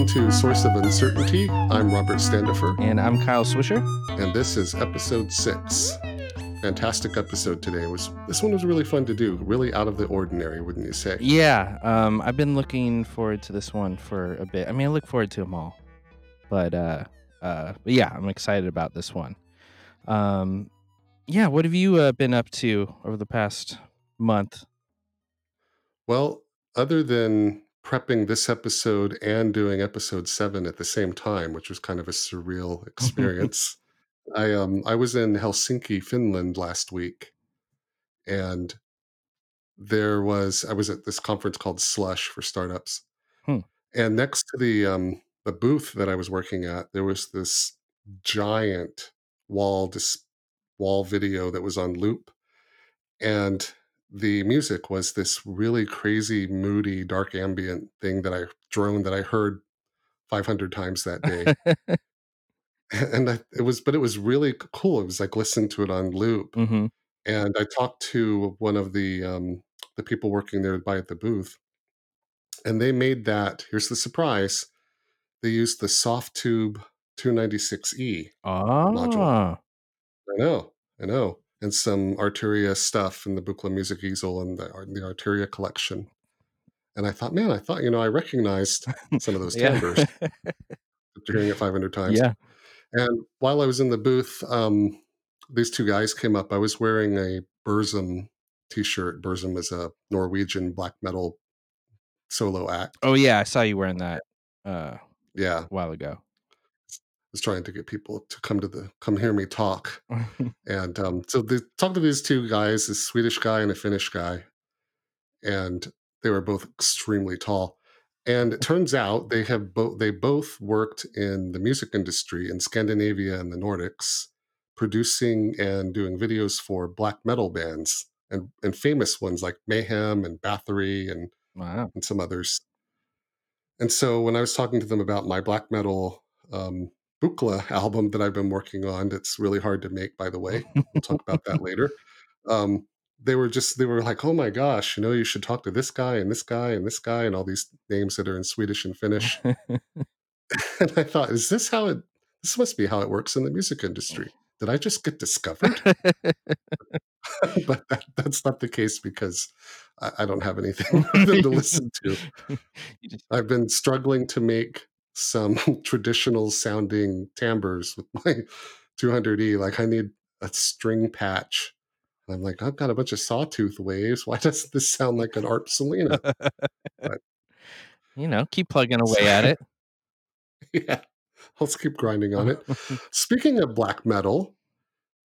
Welcome to Source of Uncertainty. I'm Robert Standifer, And I'm Kyle Swisher. and this is episode six. Fantastic episode today. It was this one was really fun to do, really out of the ordinary, wouldn't you say? Yeah, um, I've been looking forward to this one for a bit. I mean, I look forward to them all, but uh, uh, but yeah, I'm excited about this one. Um, yeah, what have you uh, been up to over the past month? Well, other than prepping this episode and doing episode seven at the same time, which was kind of a surreal experience, I um I was in Helsinki, Finland last week, and there was I was at this conference called Slush for startups, Hmm. and next to the um the booth that I was working at, there was this giant wall dis- wall video that was on loop, and the music was this really crazy, moody, dark ambient thing that I drone that I heard 500 times that day, and I, it was but it was really cool. It was like listening to it on loop, hmm and I talked to one of the um, the people working there by at the booth, and they made that. Here's the surprise: they used the Softube 296E module. Ah, I know, I know, and some Arturia stuff in the Buchla Music Easel and the, the Arturia collection. And I thought, man, I thought you know I recognized some of those timbres after hearing it 500 times. yeah. And while I was in the booth, um, these two guys came up. I was wearing a Burzum t-shirt. Burzum is a Norwegian black metal solo act. Oh yeah, I saw you wearing that uh, Yeah, a while ago. Was trying to get people to come to the come hear me talk. And um, so they talked to these two guys, this Swedish guy and a Finnish guy, and they were both extremely tall. And it turns out they have both they both worked in the music industry in Scandinavia and the Nordics, producing and doing videos for black metal bands and, and famous ones like Mayhem and Bathory and, wow. and some others. And so when I was talking to them about my black metal um, Buchla album that I've been working on, that's really hard to make, by the way. We'll talk about that later. Um, they were just they were like, oh my gosh, you know, you should talk to this guy and this guy and this guy and all these names that are in Swedish and Finnish. and I thought, is this how it? This must be how it works in the music industry. Did I just get discovered? but that, that's not the case because I, I don't have anything for them to listen to. I've been struggling to make some traditional sounding timbres with my 200E. Like I need a string patch. And I'm like, I've got a bunch of sawtooth waves. Why doesn't this sound like an ARP Solina? you know, keep plugging away at it. yeah, let's keep grinding on it. Speaking of black metal,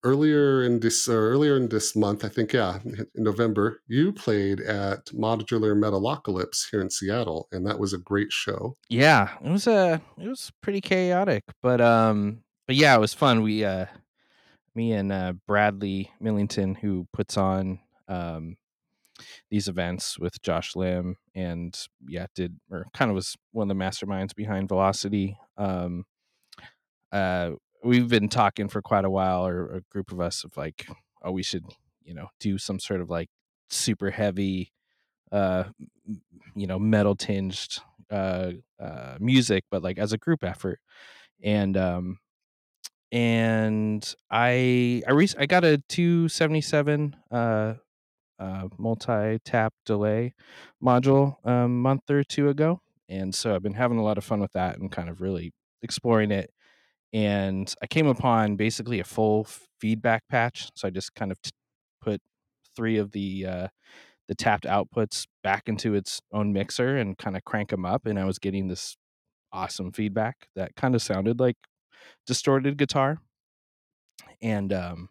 earlier in this earlier in this month, I think, yeah, in November, you played at Modular Metalocalypse here in Seattle, and that was a great show. yeah, it was uh it was pretty chaotic, but um but yeah, it was fun. We uh me and uh Bradley Millington who puts on um these events with Josh Lim and yeah, did or kind of was one of the masterminds behind Velocity. Um uh we've been talking for quite a while or a group of us of like oh we should, you know, do some sort of like super heavy uh you know metal tinged uh uh music but like as a group effort. And um and i i re- i got a 277 uh uh multi tap delay module a month or two ago and so i've been having a lot of fun with that and kind of really exploring it and i came upon basically a full feedback patch so i just kind of t- put three of the uh the tapped outputs back into its own mixer and kind of crank them up and i was getting this awesome feedback that kind of sounded like distorted guitar. And um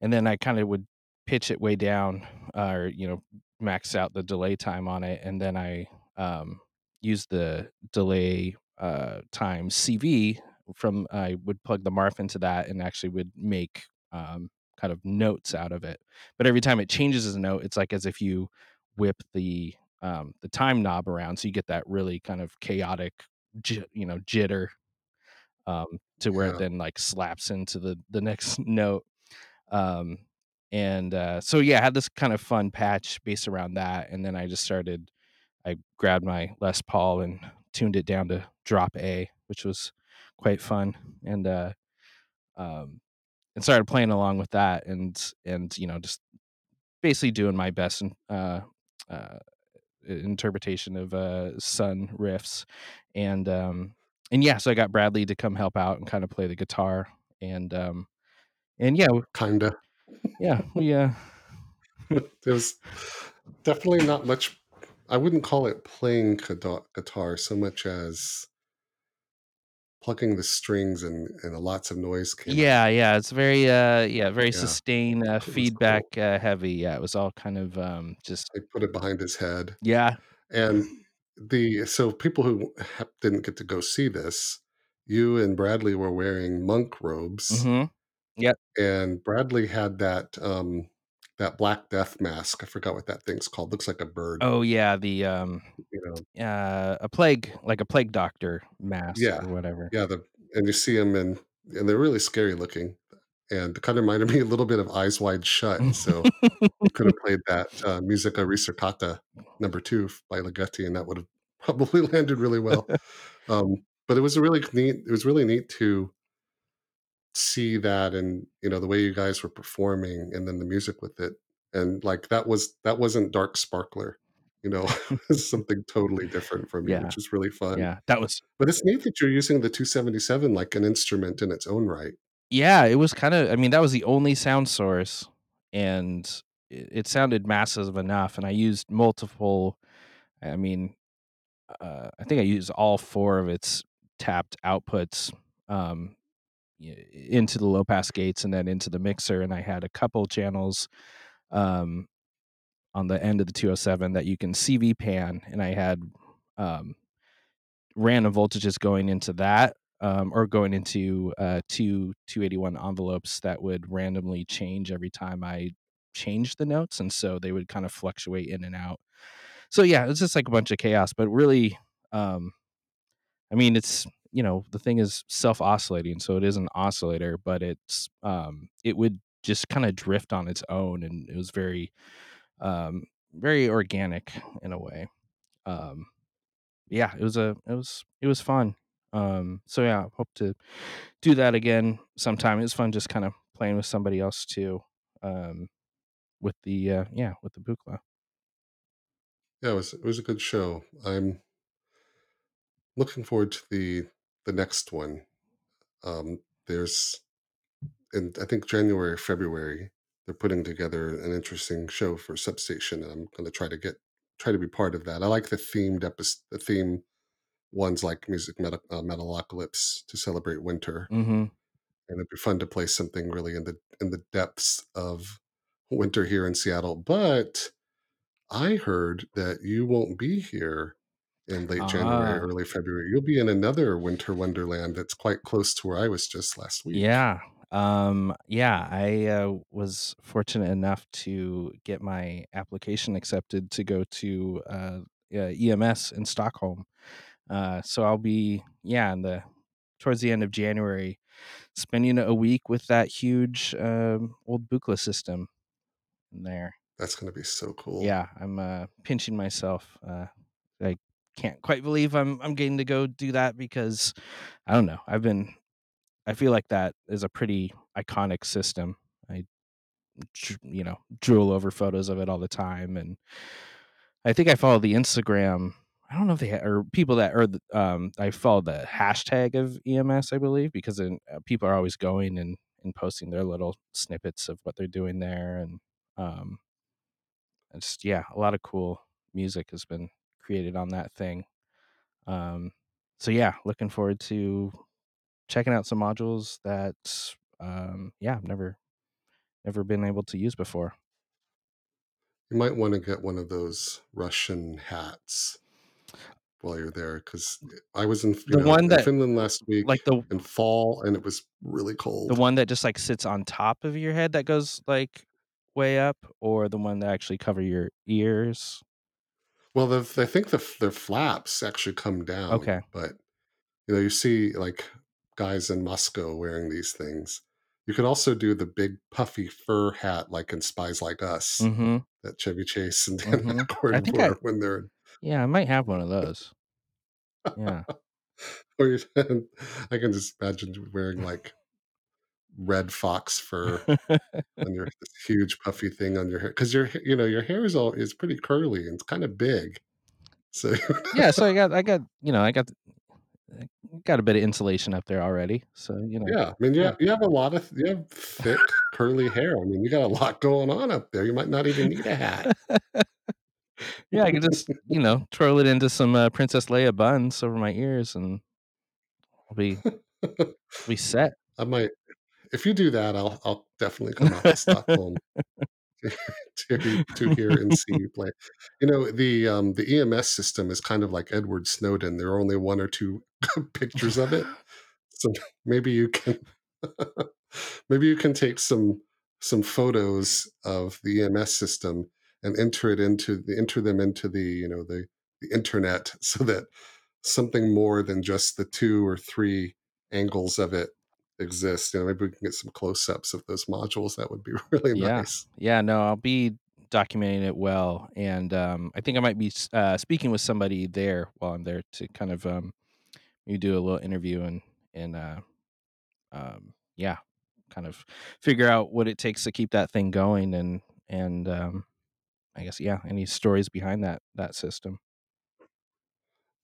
and then i kind of would pitch it way down uh, or you know max out the delay time on it and then i um use the delay uh time cv from i would plug the marf into that and actually would make um kind of notes out of it but every time it changes a note it's like as if you whip the um the time knob around so you get that really kind of chaotic j- you know jitter um to where Yeah. it then like slaps into the the next note um and uh so yeah i had this kind of fun patch based around that and then i just started i grabbed my les paul and tuned it down to drop A, which was quite fun, and uh, um, and started playing along with that, and and you know just basically doing my best and uh, uh, interpretation of uh, Sunn riffs, and um, and yeah, so I got Bradley to come help out and kind of play the guitar, and um, and yeah, Kinda. yeah, we uh, It was definitely not much I wouldn't call it playing guitar so much as plucking the strings and and lots of noise came out. yeah, yeah, it's very uh, yeah, very Yeah, sustain uh, feedback cool. uh, heavy. Yeah, it was all kind of um, just They put it behind his head, yeah, and the so people who ha didn't get to go see this, you and Bradley were wearing monk robes, mm-hmm, yep. and Bradley had that, um, that Black Death mask, I forgot what that thing's called, looks like a bird, Oh yeah, the um, you know uh, a plague like a plague doctor mask Yeah. or whatever. Yeah, the and you see them and and they're really scary looking, and it kinda reminded me a little bit of Eyes Wide Shut, so could have played that, uh, Musica Ricercata number 2 by Ligeti, and that would've probably landed really well. Um, but it was a really neat it was really neat to see that and, you know, the way you guys were performing and then the music with it, and, like, that was that wasn't Dark Sparkler, you know? Something totally different for me, yeah, which is really fun. yeah, that was But it's neat that you're using the 277 like an instrument in its own right. yeah, it was kind of. I mean, that was the only sound source, and it, it sounded massive enough. And I used multiple. I mean, uh, I think I used all four of its tapped outputs um, into the low pass gates and then into the mixer, and I had a couple channels um, on the end of the 207 that you can CV pan, and I had um, random voltages going into that um, or going into uh, two 281 envelopes that would randomly change every time I changed the notes, and so they would kind of fluctuate in and out. So yeah, it's just like a bunch of chaos, but really, um, I mean, it's you know the thing is self oscillating, so it is an oscillator, but it's um, it would just kind of drift on its own, and it was very um, very organic in a way. Um, yeah, it was a it was it was fun. Um, so yeah, hope to do that again sometime. It was fun just kind of playing with somebody else too. Um, with the uh, yeah, with the Buchla. Yeah, it was it was a good show. I'm looking forward to the the next one. Um, there's and I think January or February, they're putting together an interesting show for Substation, and I'm gonna try to get try to be part of that. I like the themed epis the theme ones like Music Meta uh, Metalocalypse to celebrate winter, Mhm. and it'd be fun to play something really in the in the depths of winter here in Seattle, but I heard that you won't be here in late January, Ah, early February. You'll be in another winter wonderland that's quite close to where I was just last week. yeah. Um, yeah, I uh, was fortunate enough to get my application accepted to go to uh, uh, EMS in Stockholm. Uh, so I'll be yeah, in the towards the end of January, spending a week with that huge um, old Buchla system in there. That's gonna be so cool. Yeah, I'm uh, pinching myself. Uh, I can't quite believe I'm I'm getting to go do that because I don't know. I've been I feel like that is a pretty iconic system. I you know drool over photos of it all the time, and I think I follow the Instagram. I don't know if they or people that or um I follow the hashtag of EMS I believe because then, uh, people are always going and and posting their little snippets of what they're doing there and um it's yeah a lot of cool music has been created on that thing. Um, so yeah, looking forward to checking out some modules that um yeah i've never never been able to use before You might wanna get one of those Russian hats while you're there, because I was in the know, one that Finland last week like the in fall, and it was really cold. the one that just like sits on top of your head that goes like way up or the one that actually cover your ears Well, the I think the the flaps actually come down, okay but, you know, you see, like, guys in Moscow wearing these things. You could also do the big puffy fur hat like in Spies Like Us mm-hmm that Chevy Chase and Dan mm-hmm i Aykroyd think i wore when they're yeah i might have one of those Yeah. Or you I can just imagine wearing, like red fox fur on your this huge puffy thing on your hair 'cause your you know, your hair is all is pretty curly and it's kinda big. So Yeah, so I got I got, you know, I got I got a bit of insulation up there already, so, you know, Yeah, I mean, you yeah. have you have a lot of you have thick curly hair, I mean, you got a lot going on up there, you might not even need a hat. Yeah, I could just, you know, twirl it into some, uh, Princess Leia buns over my ears, and I'll be be set. I might if you do that, I'll I'll definitely come out to Stockholm to to hear and see you play. You know, the, um, the EMS system is kind of like Edward Snowden, there are only 1 or 2 pictures of it, so maybe you can maybe you can take some some photos of the EMS system and enter it into the enter them into the, you know, the the internet so that something more than just the 2 or 3 angles of it exist, you know, maybe we can get some close-ups of those modules, that would be really Yeah. nice. Yeah, no, I'll be documenting it well, and, um, I think I might be uh, speaking with somebody there while I'm there to kind of, um, maybe do a little interview and and, uh, um, yeah, kind of figure out what it takes to keep that thing going and and, um, I guess, yeah, any stories behind that that system.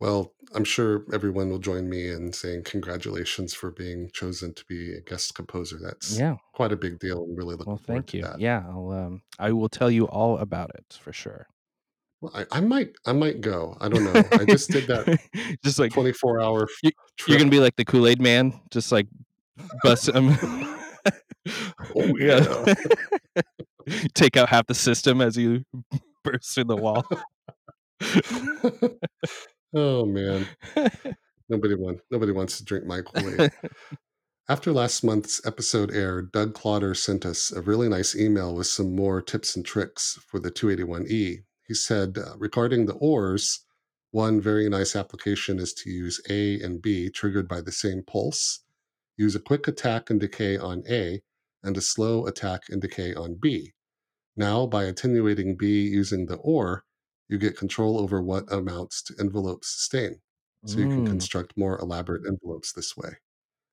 Well, I'm sure everyone will join me in saying congratulations for being chosen to be a guest composer, that's Yeah. quite a big deal, I'm really Well, looking forward thank to you. that. Yeah, I'll, um I will tell you all about it for sure. Well, I I might I might go, I don't know, I just did that Just like 24-hour f you you're trip. gonna be like the Kool-Aid man, just, like, bust 'em Oh, Yeah. yeah. Take out half the system as you burst through the wall. Oh, man. Nobody want nobody wants to drink my Kool-Aid. After last month's episode aired, Doug Clotter sent us a really nice email with some more tips and tricks for the 281E. He said, uh, regarding the ORs, one very nice application is to use A and B triggered by the same pulse. Use a quick attack and decay on A, and a slow attack and decay on B. Now, by attenuating B using the OR, you get control over what amounts to envelopes sustain, so you can Mm. construct more elaborate envelopes this way.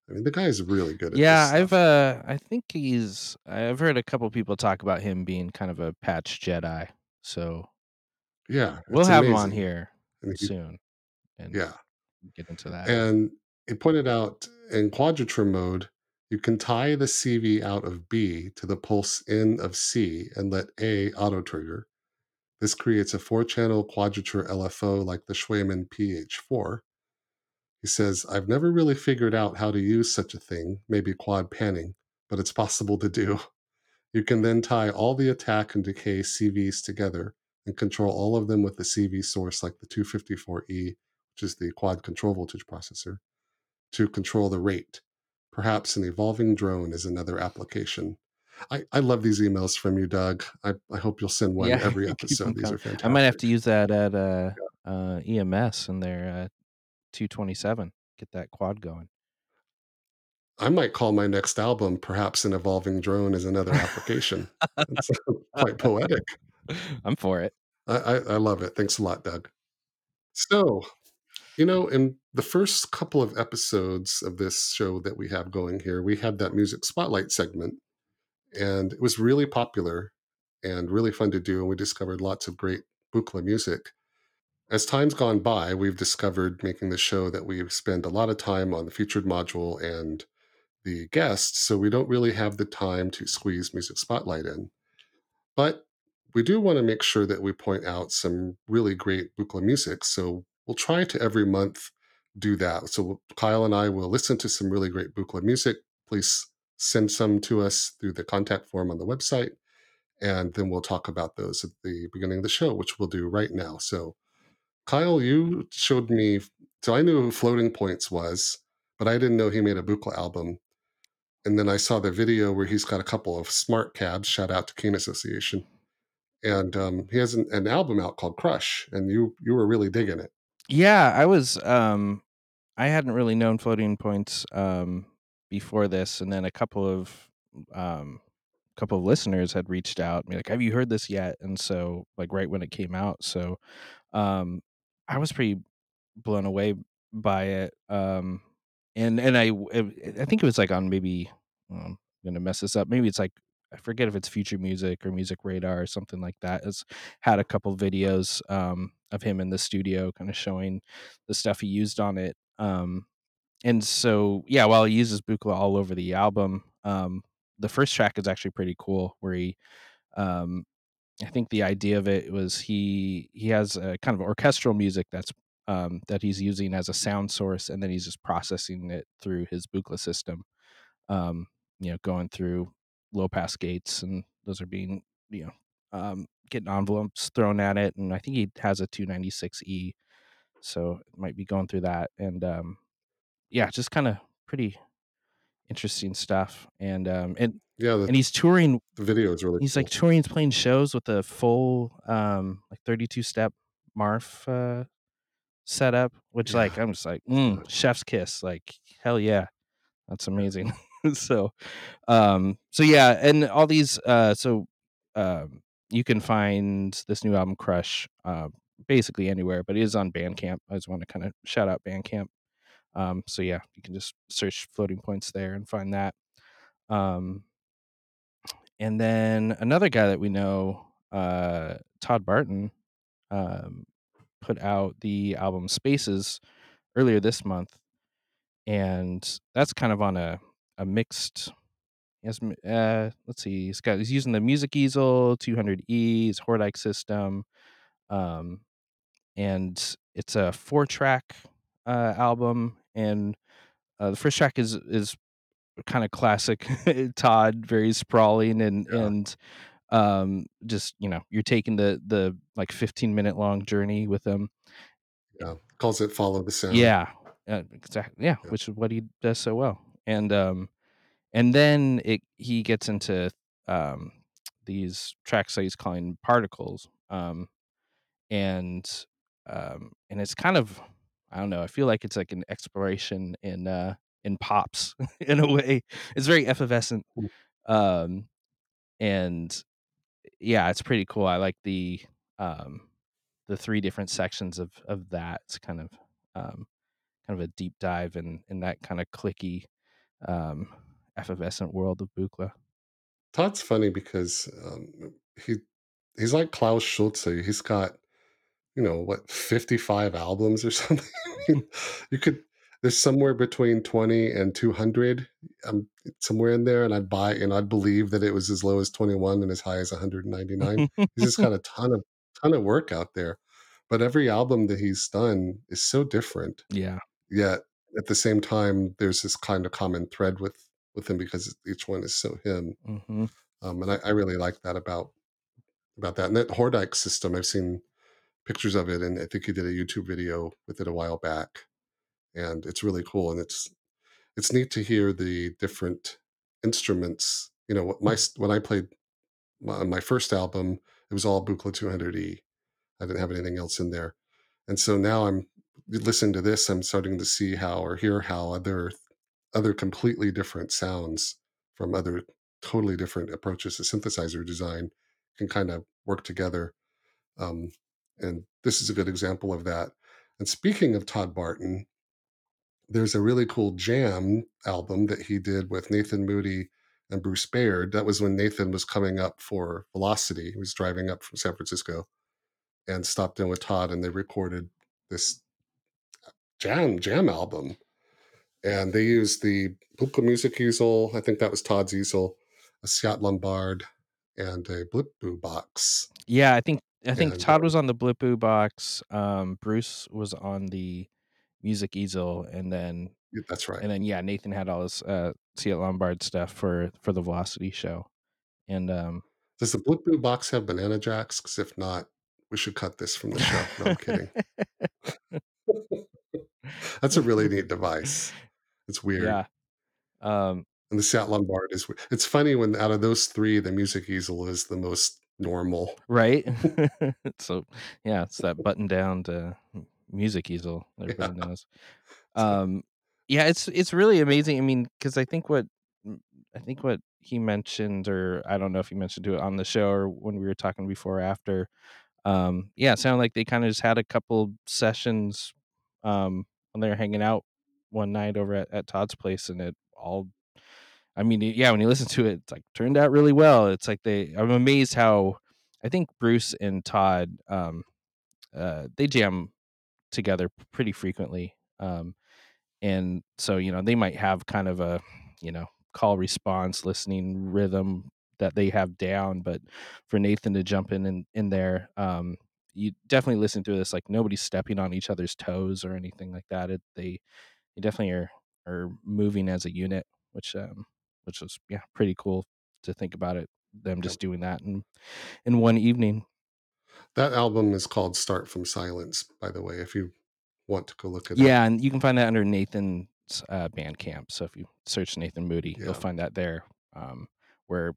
I mean, the guy is really good at this Yeah, I've, uh I think he's I've heard a couple people talk about him being kind of a patch Jedi, so Yeah, we'll have him on here and he soon and Yeah. get into that. And he pointed out in quadrature mode, you can tie the CV out of B to the pulse in of C and let A auto-trigger. This creates a 4-channel quadrature LFO like the Schweimann PH4. He says, "I've never really figured out how to use such a thing, maybe quad panning, but it's possible to do." You can then tie all the attack and decay CVs together and control all of them with the CV source like the 254E, which is the quad control voltage processor, to control the rate. Perhaps an evolving drone is another application. I I love these emails from you, Doug. I I hope you'll send one Yeah, every episode, these are I might have to use that at, uh uh, EMS in their, uh, 227, get that quad going. I might call my next album, "Perhaps an evolving drone is another application." That's quite poetic. I'm for it. I I I love it, thanks a lot, Doug. So, you know, in the first couple of episodes of this show that we have going here, we had that music spotlight segment, and it was really popular and really fun to do, and we discovered lots of great Buchla music. As time's gone by, we've discovered making the show that we spend a lot of time on the featured module and the guests, so we don't really have the time to squeeze music spotlight in. But we do wanna make sure that we point out some really great Buchla music, so we'll try to every month do that. So Kyle and I will listen to some really great Buchla music. Please send some to us through the contact form on the website, and then we'll talk about those at the beginning of the show, which we'll do right now. So, Kyle, you showed me so I knew who Floating Points was, but I didn't know he made a Buchla album. And then I saw the video where he's got a couple of smart cabs, shout out to Kane Association. And, um, he has an an album out called Crush, and you you were really digging it. Yeah, I was, um I hadn't really known Floating Points, um, before this, and then a couple of, um couple of listeners had reached out be like, "Have you heard this yet?" And so, like, right when it came out, so, um, I was pretty blown away by it, um, and and I I think it was, like, on maybe um, I'm gonna mess this up, maybe it's, like I forget if it's Future Music or Music Radar or something like that. Has had a couple videos, um, of him in the studio kinda showing the stuff he used on it, um, and so, yeah, while he uses Buchla all over the album, um, the 1st track is actually pretty cool where he, um I think the idea of it was he he has a kind of orchestral music that's, um, that he's using as a sound source, and then he's just processing it through his Buchla system, um, you know, going through low pass gates, and those are being, you know, um, getting envelopes thrown at it, and I think he has a 296E, so it might be going through that, and, um, yeah, just kinda pretty interesting stuff, and, um, and Yeah, the and he's touring the video is really he's, like, touring, he's playing shows with a full, um, like, 32 step Marf, uh, setup, which, Yeah, like, I'm just like, "Mm, chef's kiss," like, hell yeah, that's amazing. So, um, so yeah, and all these, uh, so, um, you can find this new album, Crush, uh, basically anywhere, but it is on Bandcamp. I just wanna kinda shout out Bandcamp. Um, so yeah, you can just search Floating Points there and find that. Um and then another guy that we know, uh, Todd Barton, um, put out the album Spaces earlier this month, and that's kind of on a a mixed has uh, let's see, he's got he's using the Music Easel 200E, his Hordijk system, um, and it's a 4 track, uh, album, and, uh, the 1st track is is kinda classic Todd, very sprawling and Yeah. and, um, just, you know, you're taking the the, like, fifteen-minute long journey with him. Eh Yeah, calls it "Follow the Sound." Yeah, uh, exact yeah, Yeah. which is what he does so well, and, um, and then it he gets into, um, these tracks that he's calling Particles, um, and, um, and it's kind of I don't know, I feel like it's like an exploration in, uh, in pops in a way. It's very effervescent, um, and, yeah, it's pretty cool. I like the, um, the 3 different sections of of that. It's kind of, um, kind of a deep dive in in that kinda clicky, um, effervescent world of Buchla. Todd's funny because, um, he he's like Klaus Schulze. He's got, you know, what, 55 albums or something? You could there's somewhere between 20 and 200, um, somewhere in there, and I'd buy and I'd believe that it was as low as 21 and as high as 199. He's just got a ton of ton of work out there, but every album that he's done is so different, Yeah. yet at the same time, there's this kind of common thread with with him because each one is so him, Mhm. um, and I I really like that about about that, and that Hordijk system, I've seen pictures of it, and I think he did a YouTube video with it a while back, and it's really cool, and it's it's neat to hear the different instruments. You know, my when I played my my 1st album, it was all Buchla 200E. I didn't have anything else in there, and so now I'm listening to this, I'm starting to see how or hear how other other completely different sounds from other totally different approaches to synthesizer design can kind of work together, um, and this is a good example of that. And speaking of Todd Barton there's a really cool jam album that he did with Nathan Moody and Bruce Baird. That was when Nathan was coming up for Velocity. He was driving up from San Francisco and stopped in with Todd, and they recorded this jam jam album, and they used the Buchla Music Easel, I think that was Todd's easel, a Ciat-Lonbarde, and a Blippoo Box. Yeah, I think I think Todd was on the Blippoo Box, um, Bruce was on the Music Easel, and then that's right. and then, yeah, Nathan had all his, uh, Ciat-Lonbarde stuff for for the Velocity show, and, um Does the Blippoo Box have banana jacks? 'Cause if not, we should cut this from the show. No, I'm kidding. That's a really neat device. It's weird. Yeah, um And the Ciat-Lonbarde is it's funny when out of those 3, the Music Easel is the most normal. Right? So, yeah, it's that button-down to Music Easel, Yeah. everybody knows. Um, yeah, it's it's really amazing, I mean, because I think what I think what he mentioned, or I don't know if he mentioned it on the show or when we were talking before or after, um, yeah, it sounded like they kinda just had a couple sessions, um when they were hanging out one night over at, at Todd's place, and it all. I mean, yeah, when you listen to it, it's like turned out really well. It's like they. I'm amazed how. I think Bruce and Todd, um, uh, they jam together pretty frequently. Um, and so you know they might have kind of a you know call response listening rhythm that they have down but for nathan to jump in in, in there um you definitely listen to this like nobody's stepping on each other's toes or anything like that it, they definitely are are moving as a unit which um which was yeah pretty cool to think about it them just doing that in in one evening That album is called Start from Silence, by the way, if you want to go look it up. yeah and you can find that under nathan's uh bandcamp so if you search nathan moody Yeah. you'll find that there um where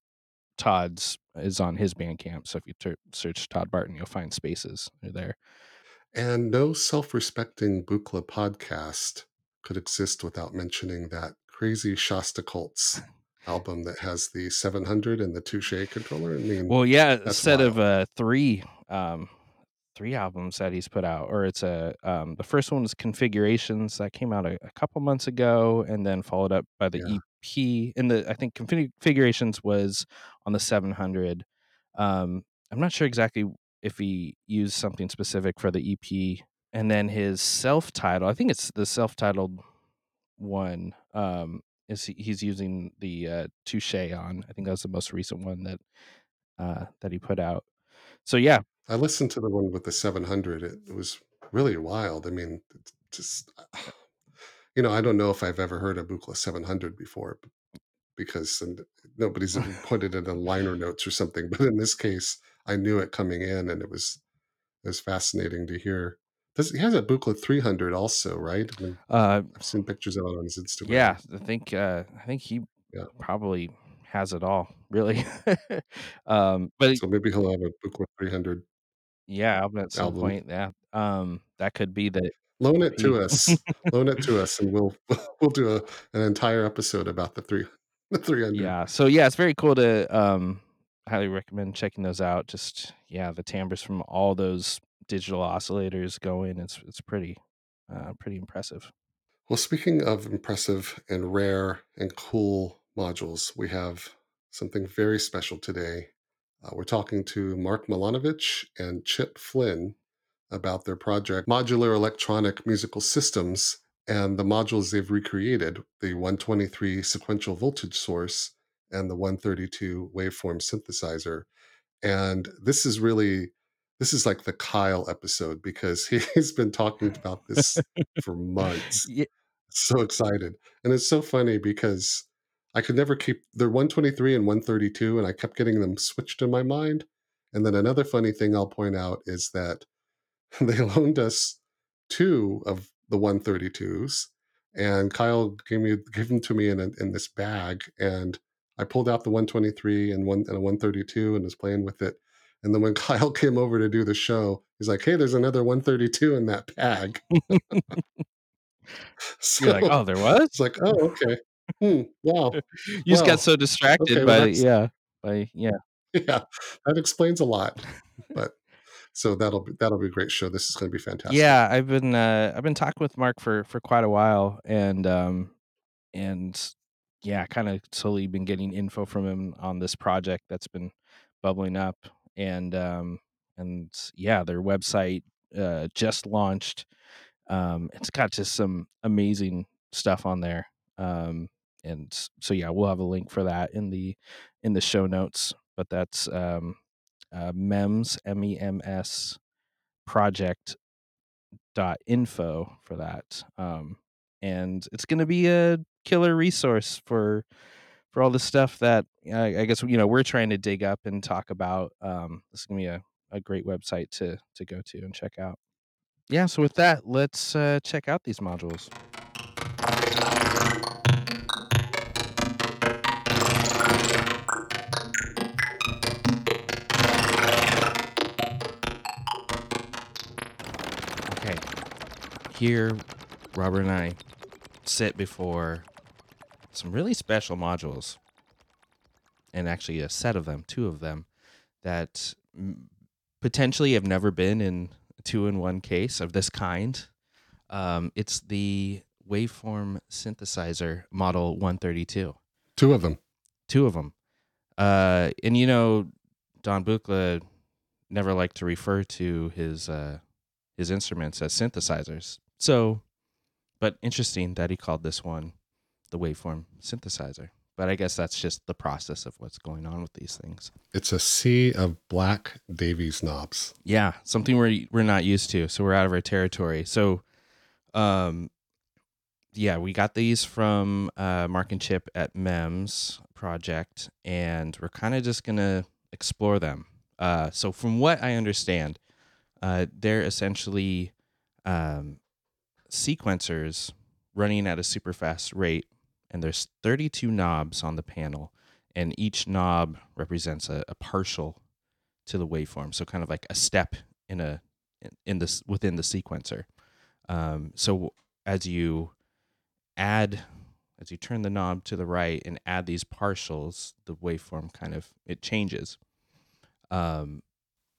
todd's is on his bandcamp so if you ter- search todd barton you'll find spaces there And no self respecting Buchla podcast could exist without mentioning that crazy Shasta Cults album that has the 700 and the Touche controller. I mean, well yeah set of uh three um three albums that he's put out or it's a um the first one was configurations that came out a, a couple months ago and then followed up by the Yeah. ep and the i think configurations was on the 700 um i'm not sure exactly if he used something specific for the ep and then his self-titled i think it's the self-titled one um is he, he's using the uh touche on i think that's the most recent one that uh that he put out so yeah I listened to the one with the 700. It, it was really wild. I mean, just, you know, I don't know if I've ever heard a Buchla 700 before because and nobody's put it in the liner notes or something. But in this case, I knew it coming in and it was, it was fascinating to hear. Does, he has a Buchla 300 also, right? I mean, uh I've seen pictures of it on his Instagram. yeah i think uh i think he Yeah. probably has it all really um but So maybe he'll have a Buchla 300. yeah album at some album. point yeah um that could be the Loan it to us. Loan it to us, and we'll we'll do a, an entire episode about the three the 300. yeah so yeah it's very cool to um highly recommend checking those out just yeah the timbres from all those digital oscillators going it's it's pretty uh pretty impressive Well, speaking of impressive and rare and cool modules, we have something very special today. Uh, we're talking to Mark Milanovich and Chip Flynn about their project, Modular Electronic Musical Systems, and the modules they've recreated the 123 sequential voltage source and the 132 waveform synthesizer. And this is really. This is like the Kyle episode because he's been talking about this for months yeah so excited. And it's so funny because I could never keep they're 123 and 132, and I kept getting them switched in my mind. And then another funny thing I'll point out is that they loaned us two of the 132s, and Kyle gave me gave them to me in a, in this bag, and I pulled out the 123 and one and a 132 and was playing with it. And then when Kyle came over to do the show, he's like, "Hey, there's another 132 in that bag." so you're like oh there was it's like, oh, okay. Hmm, wow. you just Well, got so distracted okay, by that's- yeah by yeah Yeah, that explains a lot. But so that'll be that'll be a great show. This is going to be fantastic. Yeah, I've been uh, I've been talking with Mark for for quite a while, and um, and yeah, kind of slowly been getting info from him on this project that's been bubbling up, and um, and yeah, their website uh, just launched. Um, it's got just some amazing stuff on there. Um, and so yeah, we'll have a link for that in the in the show notes. But that's um, uh, mems m e m s project dot info for that um and it's going to be a killer resource for for all the stuff that uh, i guess you know we're trying to dig up and talk about um this is to be a, a great website to to go to and check out. Yeah so with that let's uh check out these modules. Okay here robert and i sit before some really special modules and actually a set of them two of them that potentially have never been in two in one case of this kind Um, it's the waveform synthesizer model 132. Two of them. Two of them. Uh, and you know, Don Buchla never liked to refer to his uh, his instruments as synthesizers. So, but interesting that he called this one the waveform synthesizer. But I guess that's just the process of what's going on with these things. It's a sea of black Davies knobs. Yeah, something we're we're not used to. So we're out of our territory. So, um, yeah, we got these from uh, Mark and Chip at MEMS project, and we're kind of just gonna explore them. Uh, so from what I understand, uh, they're essentially um, sequencers running at a super fast rate, and there's 32 knobs on the panel, and each knob represents a, a partial to the waveform, so kind of like a step in a in this within the sequencer. Um, so as you add as you turn the knob to the right and add these partials, the waveform kind of it changes. Um,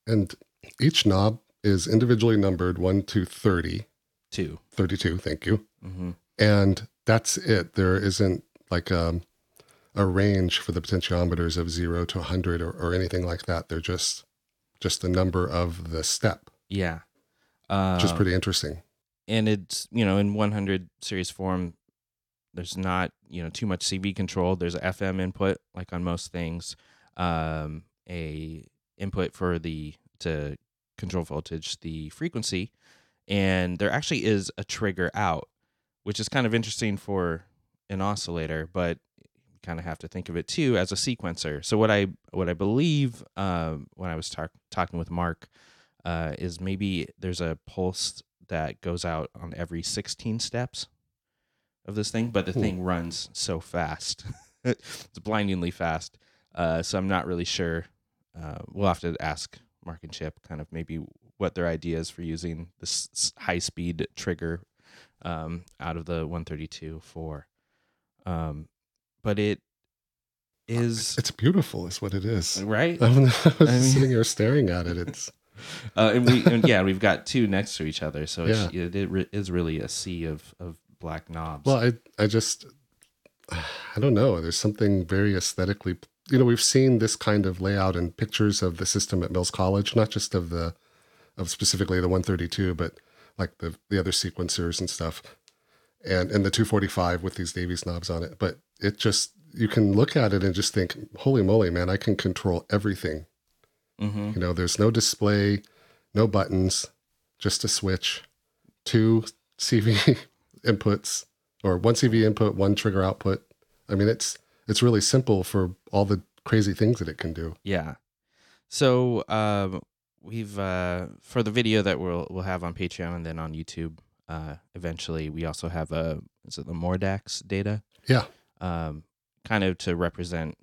And each knob is individually numbered 1 to 30. two. 32, thank you. Mm-hmm. And that's it. There isn't like a, a range for the potentiometers of 0 to 100 or, or anything like that. They're just just the number of the step, Yeah. Uh, which is pretty interesting. and it's you know in 100 series form there's not you know too much cv control there's a fm input like on most things um, a input for the to control voltage the frequency and there actually is a trigger out which is kind of interesting for an oscillator but you kind of have to think of it too as a sequencer so what i what i believe um, when i was talk, talking with mark uh, is maybe there's a pulse that goes out on every 16 steps of this thing, but the Cool. thing runs so fast. it's blindingly fast. Uh, so I'm not really sure. Uh, we'll have to ask Mark and Chip kind of maybe what their ideas for using this high speed trigger um, out of the 132 four. Um, but it is It's beautiful, is what it is. right. I was I mean- sitting here staring at it. It's Uh, and we and yeah, we've got two next to each other, so it's, Yeah. it, it is really a sea of of black knobs. well, I I just I don't know. There's something very aesthetically. You know, we've seen this kind of layout in pictures of the system at Mills College, not just of the of specifically the 132, but like the the other sequencers and stuff, and and the 245 with these Davies knobs on it. But it just you can look at it and just think, holy moly, man! I can control everything. hmm You know, there's no display, no buttons, just a switch, two CV inputs, or one CV input, one trigger output. I mean, it's it's really simple for all the crazy things that it can do. Yeah. So um, we've uh, for the video that we'll we'll have on Patreon and then on YouTube. Uh, eventually, we also have a is it the Mordax data? Yeah. Um, kind of to represent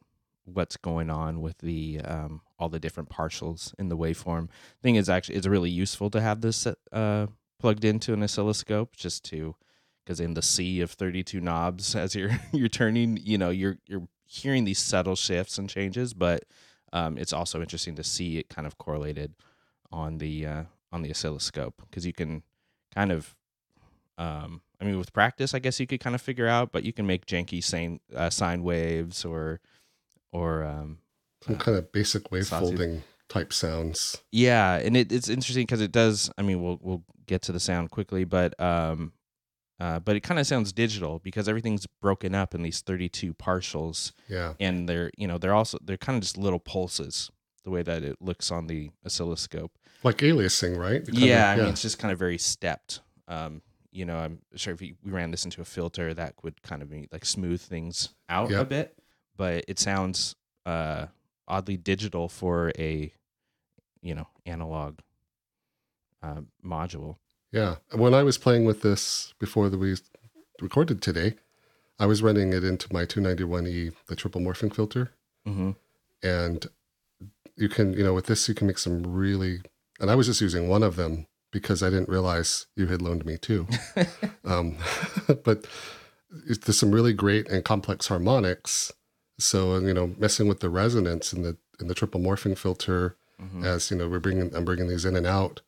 what's going on with the um, all the different partials in the waveform. Thing is actually it's really useful to have this uh, plugged into an oscilloscope just to because in the sea of 32 knobs as you're you're turning, you know, you're you're hearing these subtle shifts and changes, but um, it's also interesting to see it kind of correlated on the uh, on the oscilloscope because you can kind of um, I mean with practice I guess you could kind of figure out but you can make janky sine uh, sine waves or or um, Some kind of basic wave folding type sounds. yeah, and it, it's interesting because it does. I mean, we'll we'll get to the sound quickly, but um, uh, but it kind of sounds digital because everything's broken up in these thirty-two partials, Yeah. and they're you know they're also they're kind of just little pulses the way that it looks on the oscilloscope. Like aliasing, right? Kind of- yeah, I mean it's just kind of very stepped. Um, you know, I'm sure if we ran this into a filter, that would kind of be like smooth things out a bit, but it sounds uh oddly digital for a you know analog uh, module. Yeah. When I was playing with this before that we recorded today, I was running it into my 291E, the triple morphing filter. Mm-hmm. and you can you know with this you can make some really and i was just using one of them because i didn't realize you had loaned me two um, but there's some really great and complex harmonics so you know messing with the resonance in the in the triple morphing filter Mhm. as you know we're bringing i'm bringing these in and out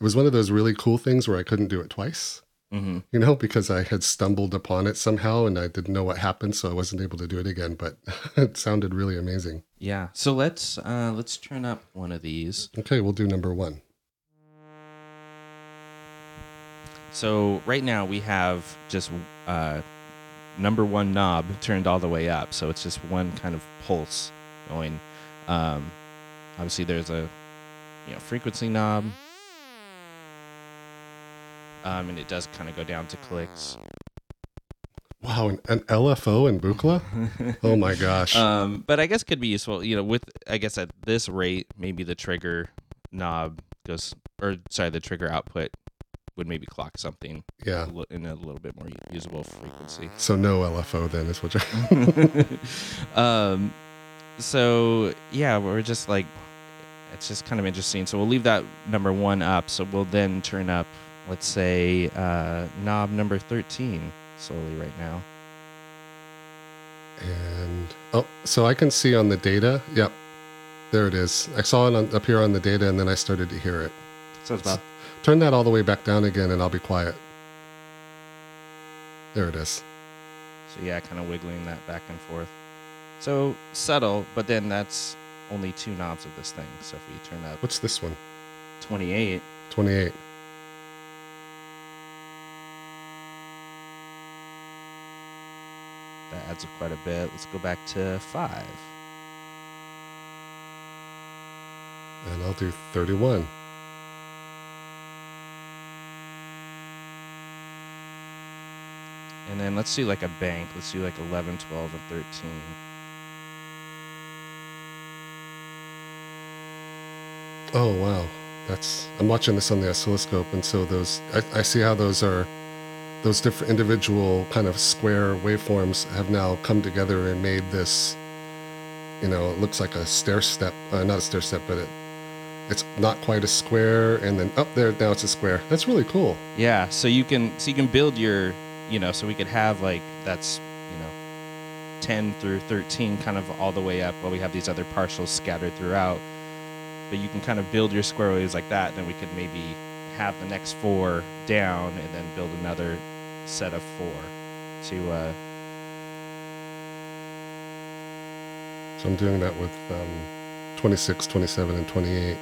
it was one of those really cool things where i couldn't do it twice hmm you know, because I had stumbled upon it somehow and I didn't know what happened, so I wasn't able to do it again. But it sounded really amazing. Yeah. So let's uh let's turn up one of these. Okay, we'll do number one. So right now we have just uh number one knob turned all the way up. So it's just one kind of pulse going. Um obviously there's a you know frequency knob. Um, and it does kind of go down to clicks. Wow, an, an LFO in Buchla? Oh my gosh. Um, but I guess could be useful. You know, with I guess at this rate, maybe the trigger knob goes, or sorry, the trigger output would maybe clock something yeah. in a little bit more usable frequency. So no LFO then is what you're. um, so yeah, we're just like, it's just kind of interesting. So we'll leave that number one up. So we'll then turn up, let's say, uh, knob number thirteen slowly right now. And oh, so I can see on the data. Yep, there it is. I saw it on, up here on the data, and then I started to hear it. So it's about Turn that all the way back down again, and I'll be quiet. There it is. So yeah, kind of wiggling that back and forth. So subtle, but then that's only two knobs of this thing. So if we turn up What's this one? 28, 28. That adds up quite a bit. Let's go back to five. And I'll do 31. And then let's do like a bank. Let's do like 11, 12, and 13. Oh wow, that's I'm watching this on the oscilloscope, and so those I, I see how those are those different individual kind of square waveforms have now come together and made this. You know, it looks like a stair step, uh, not a stair step, but it it's not quite a square, and then up there now it's a square. That's really cool. Yeah, so you can so you can build your, you know, so we could have like that's, you know, 10 through 13 kind of all the way up while we have these other partials scattered throughout. But you can kind of build your square waves like that, then we could maybe have the next four down and then build another set of four to uh So I'm doing that with um, 26, 27, and 28.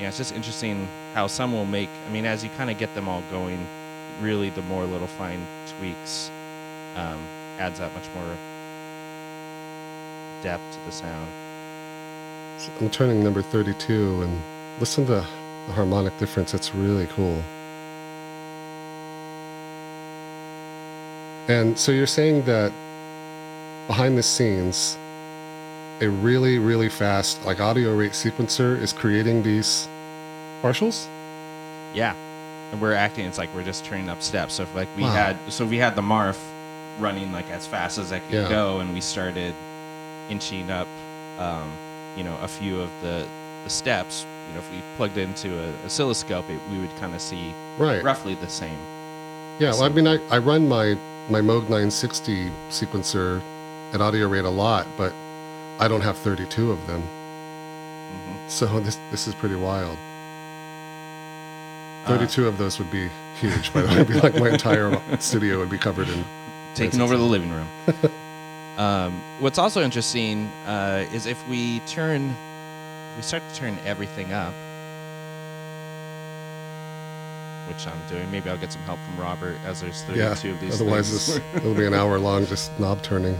yeah, it's just interesting how some will make I mean as you kind of get them all going, really the more little fine tweaks um adds that much more depth to the sound. I'm turning number 32 and listen to the harmonic difference. It's really cool. And so you're saying that behind the scenes, a really, really fast, like audio rate sequencer is creating these partials? Yeah. And we're acting it's like we're just turning up steps. So if like we Wow. had so we had the Marf running like as fast as I could Yeah. go and we started inching up um, you know, a few of the the steps, you know, if we plugged into a oscilloscope, it, we would kind of see Right. roughly the same. Yeah, well, I mean, I, I run my, my Moog 960 sequencer at audio rate a lot, but I don't have 32 of them. hmm So this this is pretty wild. Uh, 32 of those would be huge, by the way. It'd be like my entire studio would be covered in. taking over the living room. um, what's also interesting uh, is if we turn, we start to turn everything up, which I'm doing. Maybe I'll get some help from Robert as there's 32 Yeah, of these. Otherwise, this, it'll be an hour long just knob turning.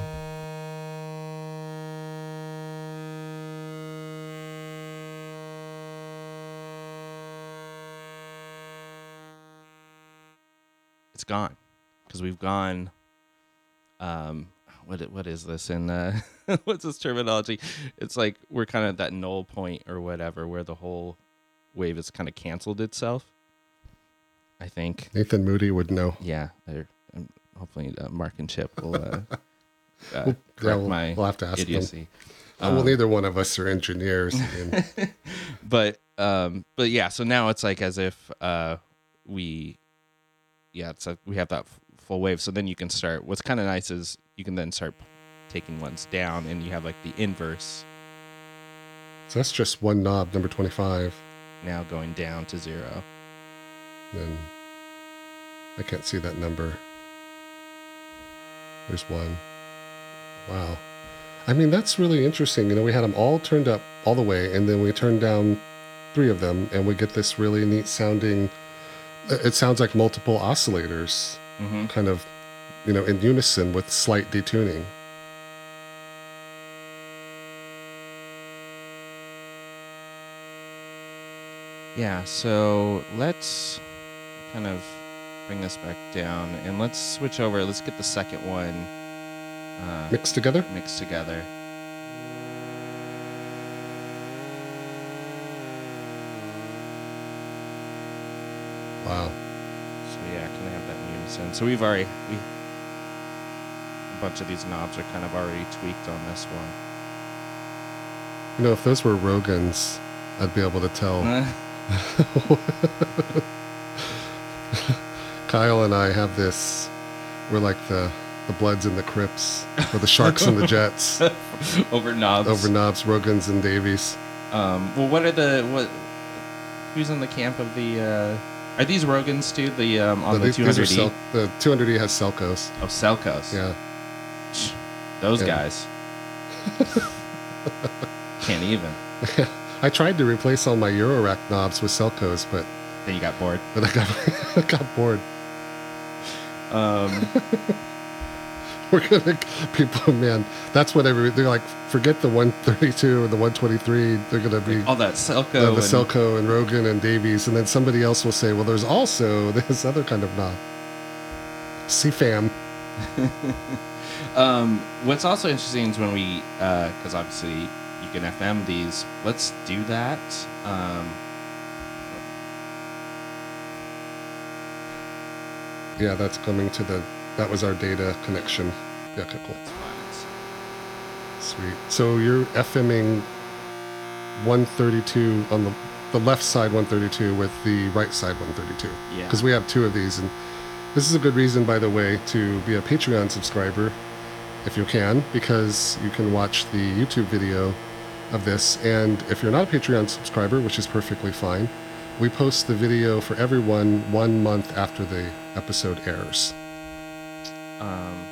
it's gone because we've gone. Um, what what is this in uh, what's this terminology? It's like we're kind of at that null point or whatever where the whole wave has kind of canceled itself. I think. Nathan Moody would know. Yeah, um, hopefully uh, Mark and Chip will uh, uh, Yeah, we'll, my we'll have to ask them. idiocy. Uh, well, Um, neither one of us are engineers. and but um, but yeah, so now it's like as if uh, we, yeah, it's a, we have that full wave. So then you can start. What's kind of nice is you can then start taking ones down, and you have like the inverse so that's just one knob, number 25. now going down to zero. And I can't see that number. There's one. Wow. I mean, that's really interesting. You know, we had them all turned up all the way, and then we turned down three of them, and we get this really neat sounding. Uh, it sounds like multiple oscillators, hmm kind of, you know, in unison with slight detuning. Yeah, so let's kind of bring this back down and let's switch over. Let's get the second one uh, Mixed together? mixed together. Wow. So yeah, can I have that unison? So we've already we a bunch of these knobs are kind of already tweaked on this one. You know, if those were Rogans, I'd be able to tell. Kyle and I have this. We're like the the Bloods and the Crips, or the Sharks and the Jets, over knobs. over Knobs, Rogans, and Davies. Um, well, what are the what? Who's in the camp of the? Uh, are these Rogans too? The um, on No, the two hundred E. The 200E has Selcos. Oh, Selcos. Yeah. Those Yeah. guys. Can't even. I tried to replace all my Eurorack knobs with Selcos, but Then you got bored. but I got I got bored. Um, We're gonna people, man. That's what every they're like. Forget the 132 or the 123. They're gonna be all that Selco. the, the and- Selco and Rogan and Davies, and then somebody else will say, "Well, there's also this other kind of knob." CFAM. um, what's also interesting is when we, because obviously you can FM these. Let's do that. Um, Yeah, that's coming to the. That was our data connection. Yeah, okay, cool, sweet. So you're FMing 132 on the the left side 132 with the right side 132. Yeah. because we have two of these and this is a good reason by the way to be a patreon subscriber if you can because you can watch the youtube video of this and if you're not a patreon subscriber which is perfectly fine we post the video for everyone one month after the episode airs Um,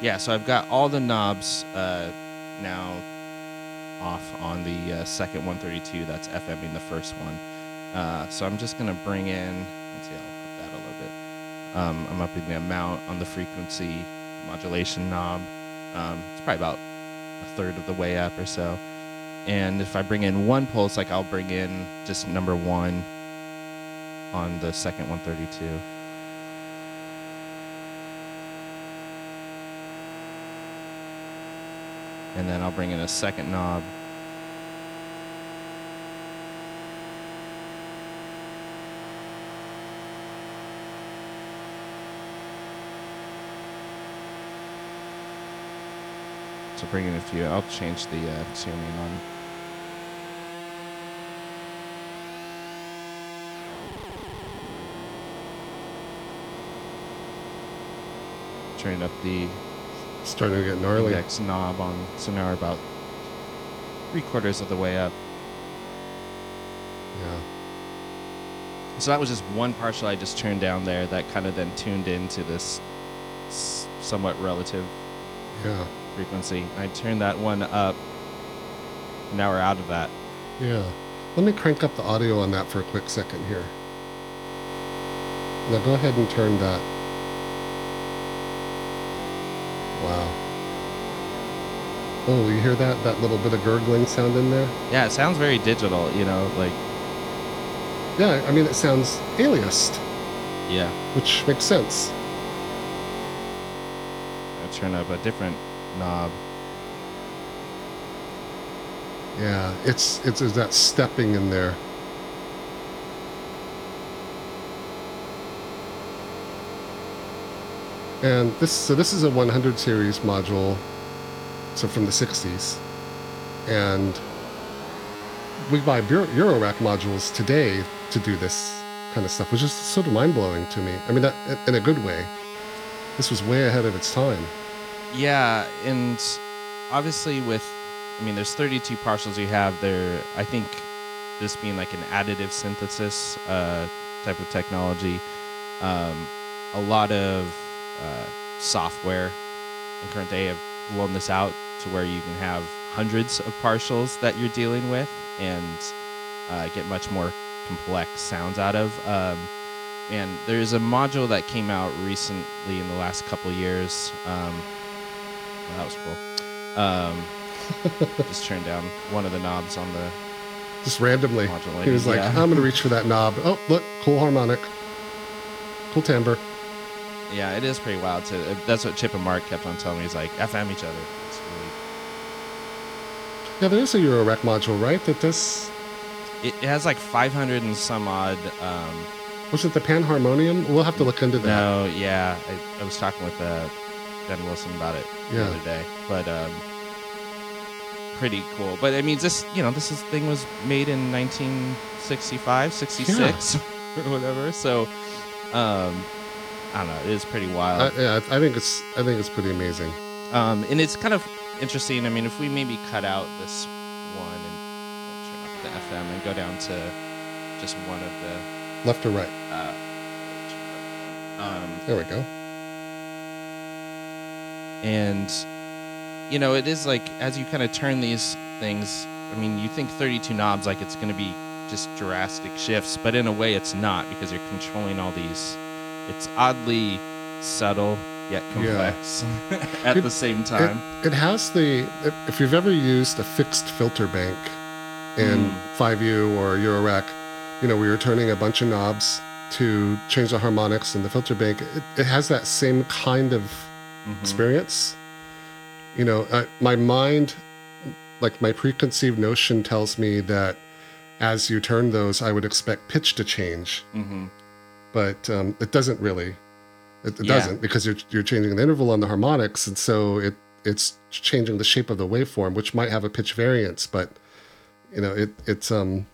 yeah, so I've got all the knobs uh, now off on the uh, second 132 that's FMing the first one. Uh, so I'm just going to bring in, let's see, I'll up that a little bit. Um, I'm upping the amount on the frequency modulation knob. Um, it's probably about a third of the way up or so. And if I bring in one pulse, like I'll bring in just number one on the second 132. And then I'll bring in a second knob. So bring in a few. I'll change the uh, tuning on. Turn up the starting to get gnarly index knob on. So now we're about three quarters of the way up. yeah So that was just one partial I just turned down there that kind of then tuned into this somewhat relative yeah frequency. I turned that one up. Now we're out of that. yeah let me crank up the audio on that for a quick second here now go ahead and turn that wow oh you hear that that little bit of gurgling sound in there Yeah, it sounds very digital, you know, like Yeah, I mean, it sounds aliased, yeah. which makes sense. I turn up a different knob. Yeah, it's it's there's that stepping in there. And this so this is a 100 series module, so from the 60s, and we buy Euro- Eurorack modules today to do this kind of stuff, which is sort of mind blowing to me. I mean, in a good way. This was way ahead of its time. Yeah, and obviously with I mean there's 32 partials you have there. I think this being like an additive synthesis uh, type of technology. Um, a lot of uh, software in current day have blown this out to where you can have hundreds of partials that you're dealing with and uh, get much more complex sounds out of. Um, and there's a module that came out recently in the last couple years. Um, well, that was cool. Um, just turned down one of the knobs on the Just randomly. He was like, yeah. I'm going to reach for that knob. Oh, look, cool harmonic. Cool timbre. Yeah, it is pretty wild. To that's what Chip and Mark kept on telling me. He's like, FM each other. It's really Yeah, there is a Euro rack module, right? That this It, it has like 500 and some odd. Um, was it the panharmonium? We'll have to look into that. no, yeah, I, I was talking with uh, Ben Wilson about it the other day, but um, pretty cool. But I mean, this you know, this is, thing was made in 1965, 66, or whatever. So, um, I don't know. It is pretty wild. I, yeah, I think it's I think it's pretty amazing. Um, and it's kind of interesting. I mean, if we maybe cut out this one and we'll turn off the FM and go down to just one of the. Left or right? Uh, um, There we go. and you know, it is like as you kind of turn these things. I mean, you think 32 knobs like it's going to be just drastic shifts, but in a way, it's not because you're controlling all these. It's oddly subtle yet complex at It- the same time. It has the if- you've ever used a fixed filter bank in Mm. 5U or Eurorack, you know, we were turning a bunch of knobs to change the harmonics in the filter bank. It, it has that same kind of Mhm. experience. You know, I, my mind, like my preconceived notion tells me that as you turn those, I would expect pitch to change, Mhm. But um, it doesn't really. It, it Yeah. doesn't because you're you're changing the interval on the harmonics, and so it it's changing the shape of the waveform, which might have a pitch variance, but you know it it's um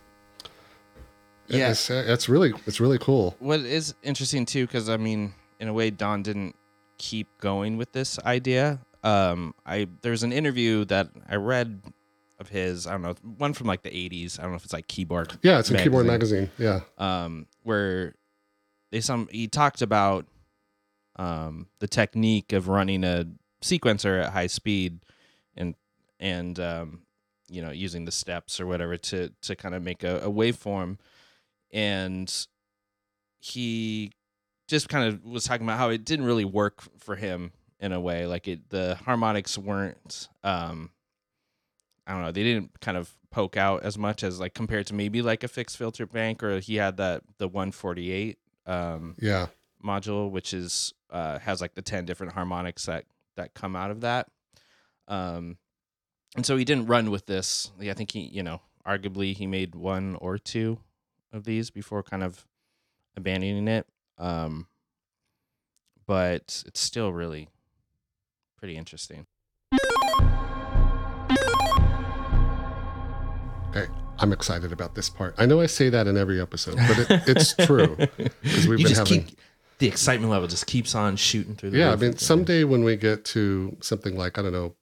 Yeah. it's, it's really it's really cool. what is interesting too because i mean in a way don didn't keep going with this idea um i there's an interview that i read of his i don't know one from like the 80s i don't know if it's like keyboard Yeah, it's a keyboard magazine. Yeah, um where some he talked about um the technique of running a sequencer at high speed and and um you know using the steps or whatever to to kind of make a, a waveform. And he just kind of was talking about how it didn't really work for him in a way. Like it the harmonics weren't um i don't know they didn't kind of poke out as much as like compared to maybe like a fixed filter bank or he had that the 148 um yeah. module which is uh has like the 10 different harmonics that that come out of that. Um and so he didn't run with this. I think he you know arguably he made one or two of these before kind of abandoning it. Um but it's still really pretty interesting. Okay, I'm excited about this part. I know I say that in every episode, but it, it's true because we've you been having. keep the excitement level just keeps on shooting through the Yeah, I mean, someday when we get to something like I don't know,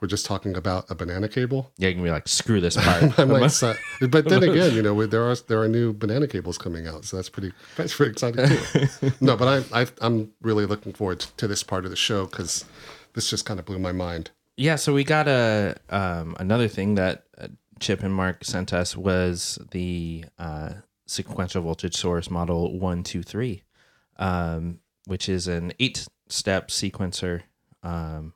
we're just talking about a banana cable. yeah you can be like screw this part I might but then again, you know, there are there are new banana cables coming out, so that's pretty that's pretty exciting too. no, but I, I I'm really looking forward to this part of the show because this just kind of blew my mind. Yeah, so we got a um, another thing that uh, Chip and Mark sent us was the uh, sequential voltage source model one two three, um, which is an eight step sequencer, um,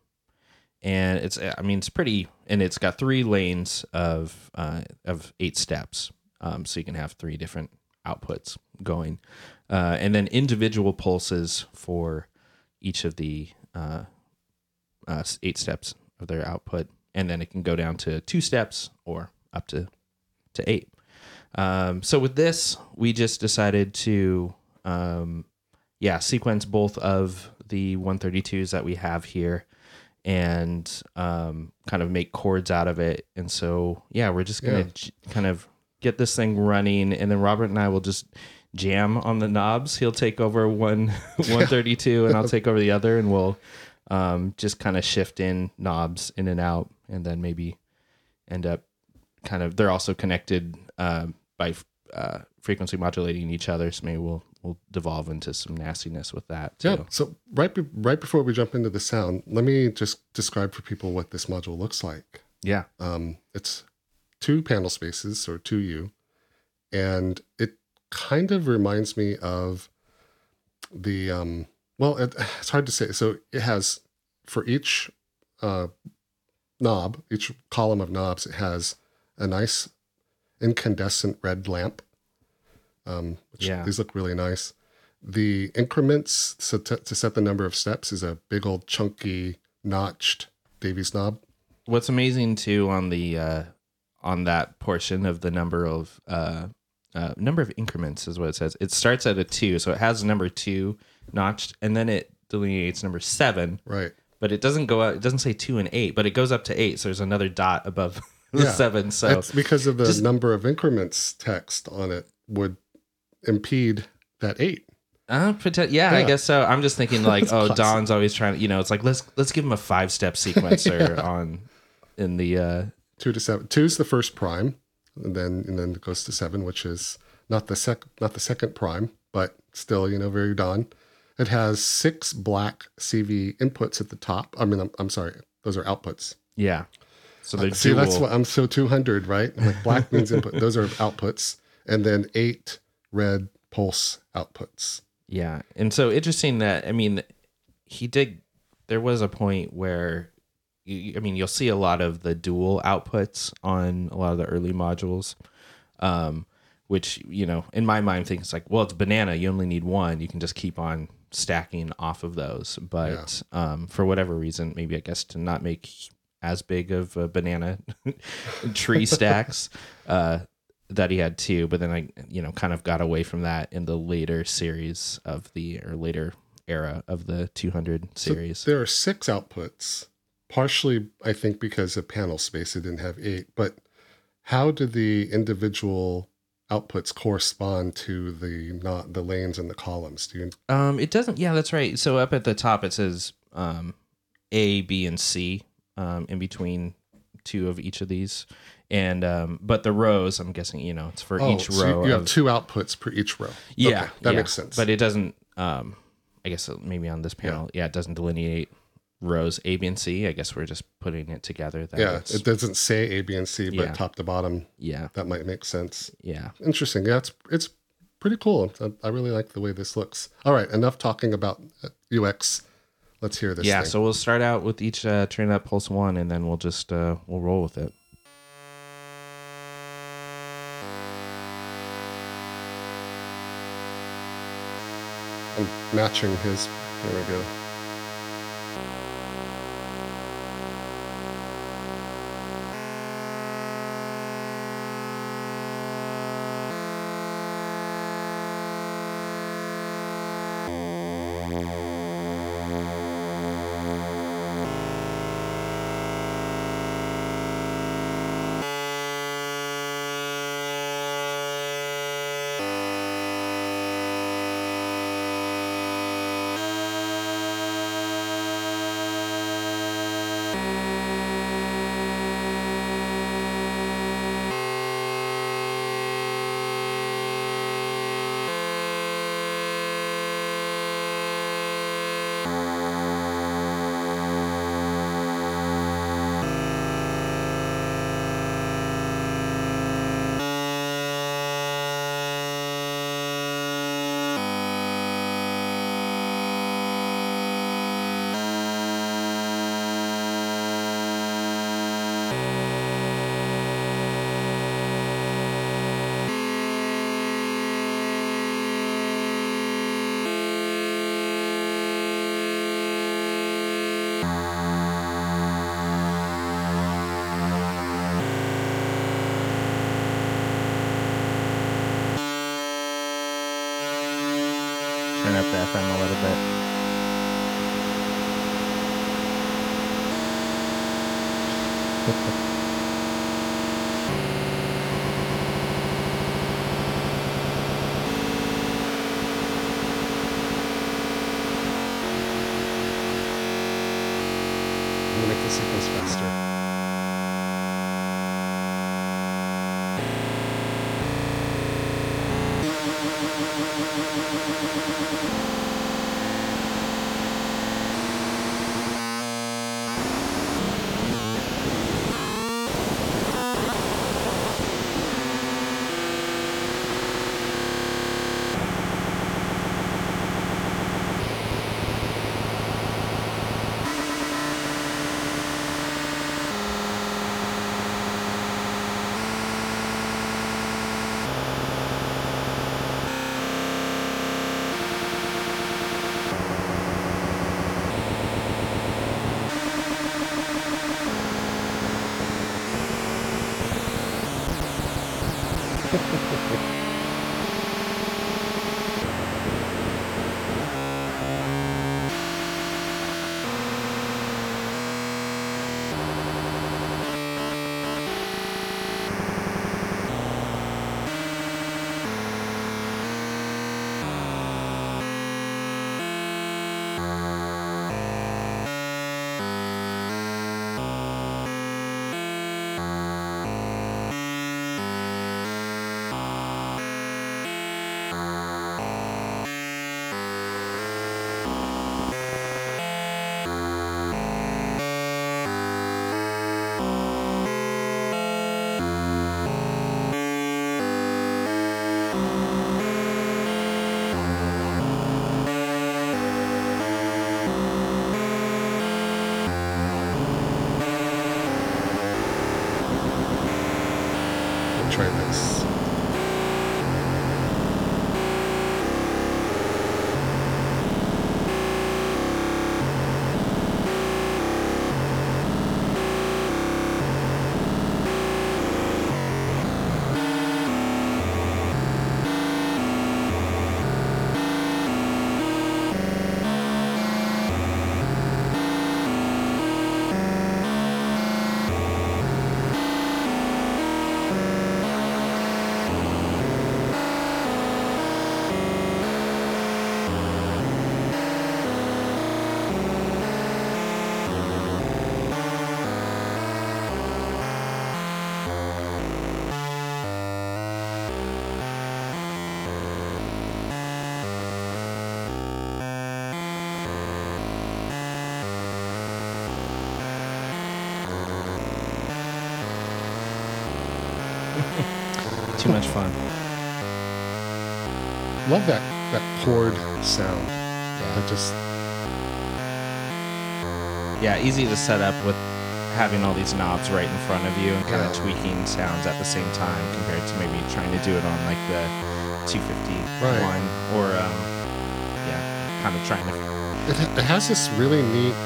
and it's I mean it's pretty and it's got three lanes of uh, of eight steps, um, so you can have three different outputs going, uh, and then individual pulses for each of the uh, uh, eight steps of their output, and then it can go down to two steps or up to to eight. Um, so with this, we just decided to, um, yeah, sequence both of the 132s that we have here, and um, kind of make chords out of it. And so yeah, we're just gonna Yeah. j- kind of get this thing running, and then Robert and I will just jam on the knobs. He'll take over one 132, and I'll take over the other, and we'll um, just kind of shift in knobs in and out, and then maybe end up kind of. They're also connected uh, by uh, frequency modulating each other. So maybe we'll we'll devolve into some nastiness with that too. Yeah. So right be- right before we jump into the sound, let me just describe for people what this module looks like. Yeah. Um, it's two panel spaces or two U, and it kind of reminds me of the um, well, it, it's hard to say. So it has for each uh, knob, each column of knobs, it has a nice incandescent red lamp. Um, which Yeah. these look really nice. The increments so to, to set the number of steps is a big old chunky notched Davies knob. What's amazing too on the uh, on that portion of the number of uh, uh, number of increments is what it says. It starts at a two, so it has number two notched, and then it delineates number seven, Right. but it doesn't go out. It doesn't say two and eight, but it goes up to eight. So there's another dot above the Yeah. seven. So That's because of the just- number of increments text on it would impede that eight. Uh, poten- yeah, I guess so. I'm just thinking like, oh. Don's always trying to, you know, it's like let's let's give him a five step sequencer on in the uh Two to seven. Two is the first prime, and then and then it goes to seven, which is not the sec not the second prime, but still you know very Don. It has six black CV inputs at the top. I mean, I'm, I'm sorry, those are outputs. yeah. So they're See, that's what I'm so 200, right? I'm like black means input. Those are outputs, and then eight red pulse outputs. Yeah. And so interesting that I mean he did there was a point where you, I mean you'll see a lot of the dual outputs on a lot of the early modules. Um which, you know, in my mind thinks like, well, it's banana, you only need one. You can just keep on stacking off of those. But um for whatever reason, maybe I guess to not make as big of a banana tree stacks, uh that he had too. but then I, you know, kind of got away from that in the later series of the or later era of the 200 series. There are six outputs, partially, I think, because of panel space, it didn't have eight. But how do the individual outputs correspond to the not the lanes and the columns? Do you um, it doesn't. Yeah, that's right. So up at the top it says um, A, B, and C um, in between two of each of these, and um, but the rows, I'm guessing, you know, it's for each Oh, so row. you have of, two outputs per each row. yeah, Okay, that yeah. makes sense. But it doesn't. Um, I guess maybe on this panel, yeah, it doesn't delineate rows A, B, and C. I guess we're just putting it together. That yeah, it doesn't say A, B, and C, but Yeah. top to bottom, yeah, that might make sense. yeah. Interesting. Yeah, it's it's pretty cool. I, I really like the way this looks. All right, enough talking about uh, UX. Let's hear this. yeah thing. so we'll start out with each uh train up pulse one and then we'll just uh we'll roll with it I'm matching his. There we go. trailers. Love that that chord sound. Yeah. Just Yeah, easy to set up with having all these knobs right in front of you and kind of tweaking sounds at the same time compared to maybe trying to do it on like the 251 Right. or um, yeah, kind of trying to it, ha- it has this really neat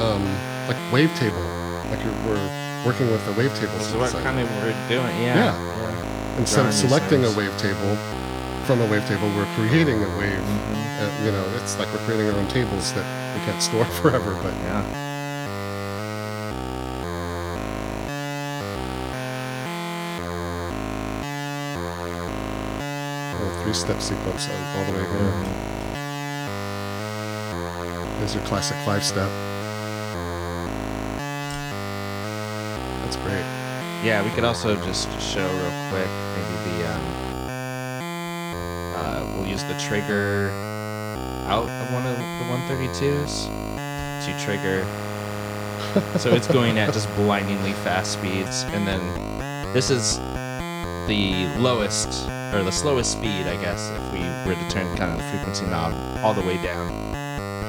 um, like wavetable. Like you're, we're working with a wavetable. This is what kind of we're doing. Yeah. Yeah. yeah. Instead of selecting a wavetable from a wavetable, we're creating a wave. Uh, you know, it's like we're creating our own tables that we can't store forever. But Yeah. three-step sequence all, all the way here. There's your classic five-step. That's great. Yeah, we could also just show real quick maybe the um, use the trigger out of one of the 132s to trigger. so it's going at just blindingly fast speeds, and then this is the lowest or the slowest speed, I guess, if we were to turn kind of the frequency knob all the way down,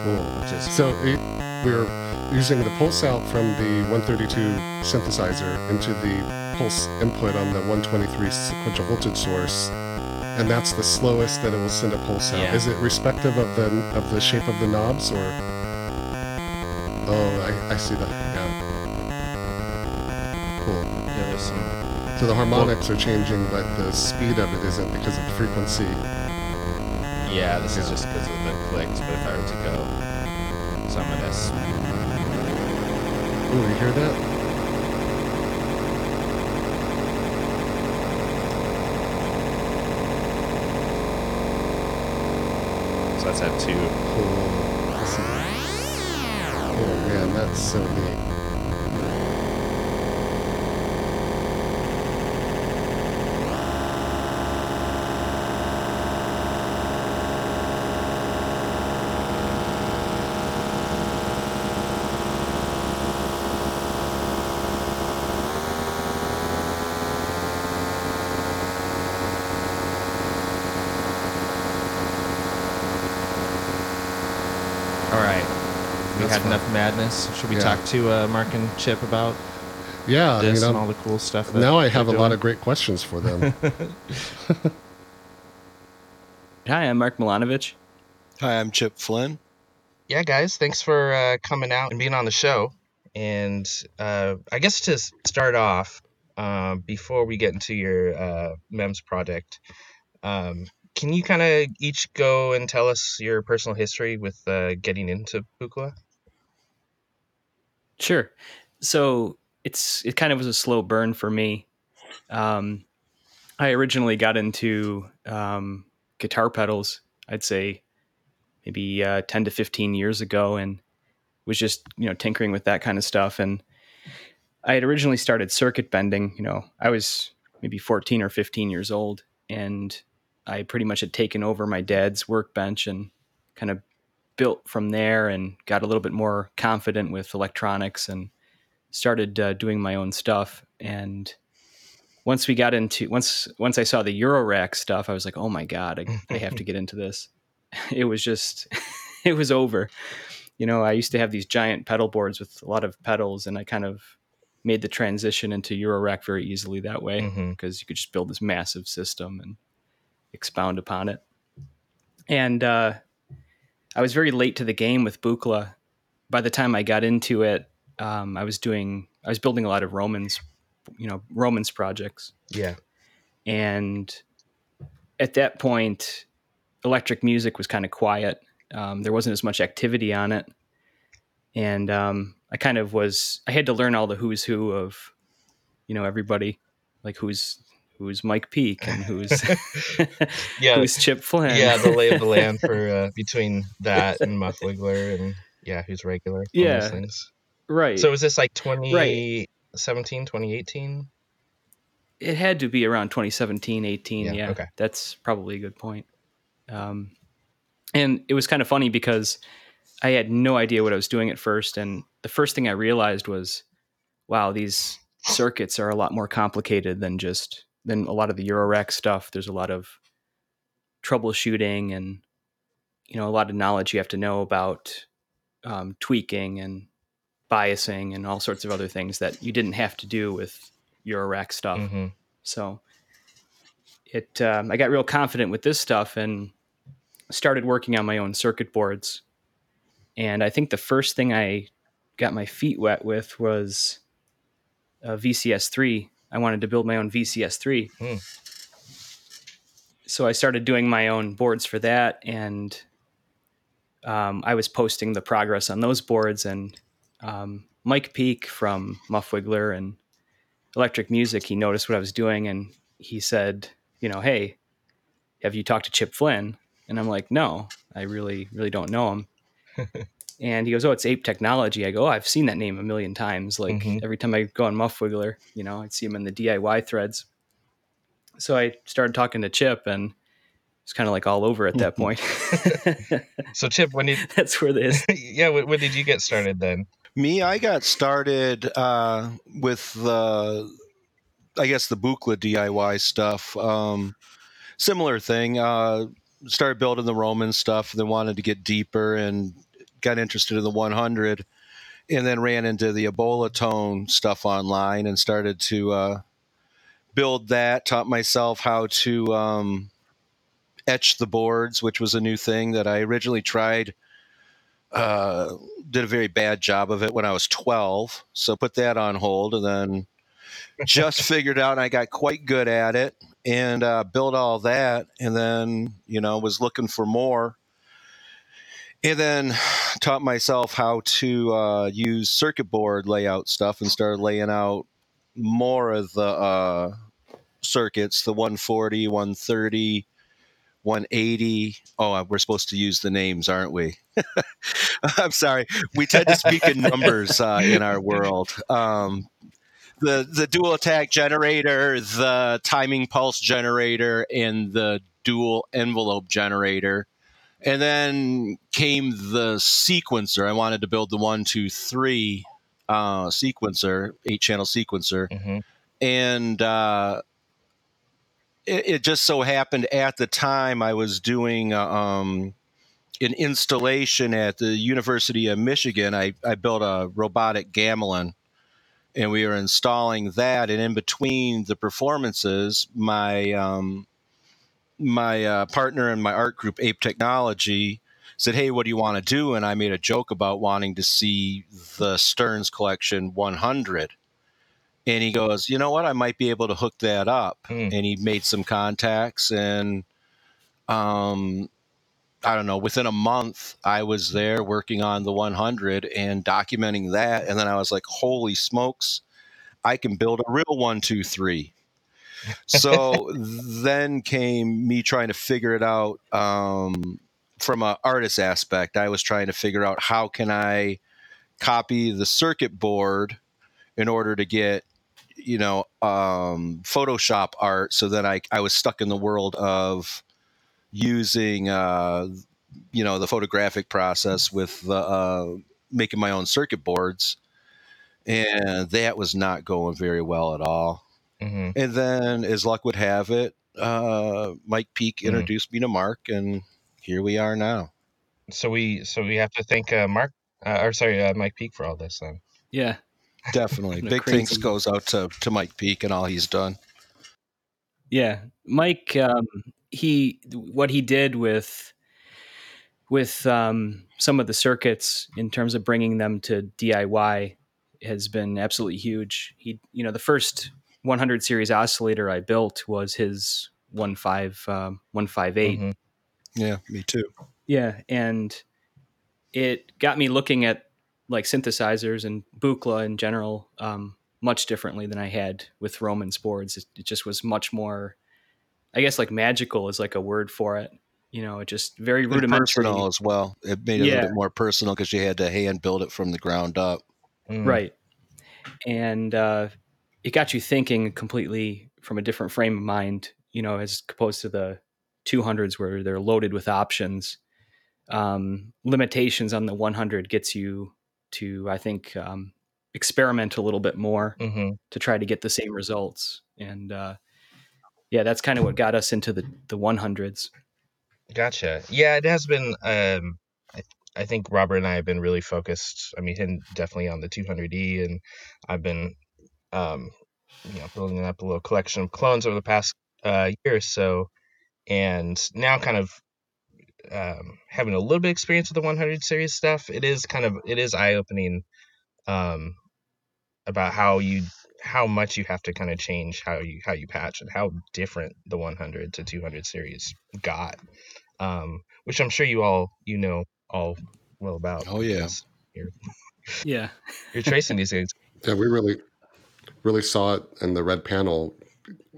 Cool. which is So it, we're using the pulse out from the 132 synthesizer into the pulse input on the 123 sequential voltage source, and that's the slowest that it will send a pulse out. Yeah. Is it respective of the of the shape of the knobs, or? Oh, I, I see that. Yeah. Cool. yeah, there's some So the harmonics are changing, but the speed of it isn't because of the frequency. Yeah, this is just because of the clicks, but if I were to go some of this, Ooh, you hear that? so that's at two. Cool. Listen. Oh man, that's so neat. Madness. Should we Yeah. talk to uh, Mark and Chip about Yeah, this you and know, all the cool stuff? That now I have a lot of great questions for them. Hi, I'm Mark Milanovich. Hi, I'm Chip Flynn. yeah, guys, thanks for uh, coming out and being on the show. And uh, I guess to start off, uh, before we get into your uh, MEMS project, um, can you kind of each go and tell us your personal history with uh, getting into Buchla? Sure. So it's it kind of was a slow burn for me. Um, I originally got into um, guitar pedals. I'd say maybe uh, ten to fifteen years ago, and was just you know tinkering with that kind of stuff. And I had originally started circuit bending. You know, I was maybe fourteen or fifteen years old, and I pretty much had taken over my dad's workbench and kind of built from there and got a little bit more confident with electronics and started uh, doing my own stuff. And once we got into once once i saw the eurorack stuff i was like oh my god i, I have to get into this. It was just it was over. You know i used to have these giant pedal boards with a lot of pedals and i kind of made the transition into eurorack very easily that way because you could just build this massive system and expound upon it. And uh, I was very late to the game with Buchla. By the time I got into it, um, I was doing, I was building a lot of Romans, you know, Romans projects. Yeah. And at that point, Electro-Music was kind of quiet. Um, there wasn't as much activity on it. And um, I kind of was, I had to learn all the who's who of, you know, everybody, like who's, who's Mike Peak and who's, Yeah. who's Chip Flynn. yeah, the lay of the land for uh, between that and Muff Wiggler and yeah, who's regular. Yeah. right. So is this like 2017, 2018? it had to be around 2017 18 Yeah, yeah, okay. that's probably a good point um, and it was kind of funny because i had no idea what i was doing at first and the first thing i realized was wow these circuits are a lot more complicated than just then a lot of the Eurorack stuff, there's a lot of troubleshooting and you know a lot of knowledge you have to know about um, tweaking and biasing and all sorts of other things that you didn't have to do with Eurorack stuff. Mhm. So it um, I got real confident with this stuff and started working on my own circuit boards. And I think the first thing I got my feet wet with was a VCS3. I wanted to build my own VCS3. Hmm. So I started doing my own boards for that, and um, I was posting the progress on those boards. And um, Mike Peak from Muff Wiggler and Electro-Music, he noticed what I was doing, and he said, "You know, hey, have you talked to Chip Flynn?" And I'm like, "No, I really, really don't know him." and he goes, "Oh, it's Ape Technology." I go, "Oh, I've seen that name a million times. Like Mhm. every time I go on Muff Wiggler, you know, I'd see him in the DIY threads." So I started talking to Chip, and it's kind of like all over at that point. So Chip, when did That's where this. yeah, when, when did you get started then? Me, I got started uh, with the, I guess the Buchla DIY stuff. Um, similar thing. Uh, started building the Roman stuff, then wanted to get deeper and got interested in the 100, and then ran into the Ebola tone stuff online and started to uh, build that. Taught myself how to um, etch the boards, which was a new thing that I originally tried uh, did a very bad job of it when I was 12. So put that on hold and then just figured out I got quite good at it and uh, built all that. And then, you know, was looking for more. And then taught myself how to uh, use circuit board layout stuff and started laying out more of the uh, circuits the 140, 130, 180. Oh, we're supposed to use the names, aren't we? I'm sorry. We tend to speak in numbers uh, in our world. Um, the the dual attack generator, the timing pulse generator, and the dual envelope generator. And then came the sequencer. I wanted to build the one, two, three uh, sequencer, eight channel sequencer Mm-hmm. and uh, it, it just so happened at the time I was doing uh, um, an installation at the University of Michigan. I, I built a robotic gamelan, and we were installing that. And in between the performances, my um, my uh, partner in my art group, Ape Technology, said, "Hey, what do you want to do?" And I made a joke about wanting to see the Stearns Collection 100 and he goes, you know what? I might be able to hook that up. Hmm. And he made some contacts, and um, I don't know. Within a month, I was there working on the 100 and documenting that. And then I was like, holy smokes, I can build a real one, two, three. So then came me trying to figure it out um, from an artist aspect. I was trying to figure out how can I copy the circuit board in order to get you know um, photoshop art so then I, I was stuck in the world of using uh, you know the photographic process with the uh, making my own circuit boards and that was not going very well at all Mm-hmm. and then as luck would have it uh, mike peak Mhm. introduced me to mark and here we are now So we so we have to thank uh, Mark uh, or sorry uh, Mike Peak for all this then. Yeah. definitely big crazy- thanks goes out to, to mike peak and all he's done Yeah, Mike. Um, he what he did with with um, some of the circuits in terms of bringing them to DIY has been absolutely huge. He, you know, the first 100 series oscillator I built was his one five um, one five eight. Mhm. yeah me too Yeah, and it got me looking at like synthesizers and Buchla in general um, much differently than I had with Roman's boards. It, it just was much more, I guess, like magical is like a word for it. You know, it just very And rudimentary. personal as well. It made it a little bit more personal because you had to hand build it from the ground up. Mm. right and uh, it got you thinking completely from a different frame of mind you know as opposed to the 200s where they're loaded with options um, limitations on the 100 gets you to i think um, experiment a little bit more Mhm. to try to get the same results and uh, yeah, that's kind of what got us into the the 100s. Gotcha. Yeah, it has been. Um, I, I think Robert and I have been really focused. I mean, him definitely on the 200E, and I've been, um, you know, building up a little collection of clones over the past uh, year or so, and now kind of um, having a little bit of experience with the 100 series stuff. It is kind of it is eye opening um, about how you how much you have to kind of change how you how you patch and how different the 100 to 200 series got um, which i'm sure you all you know all well about Oh, yeah. you're, Yeah. you're tracing these things Yeah, we really, really saw it in the red panel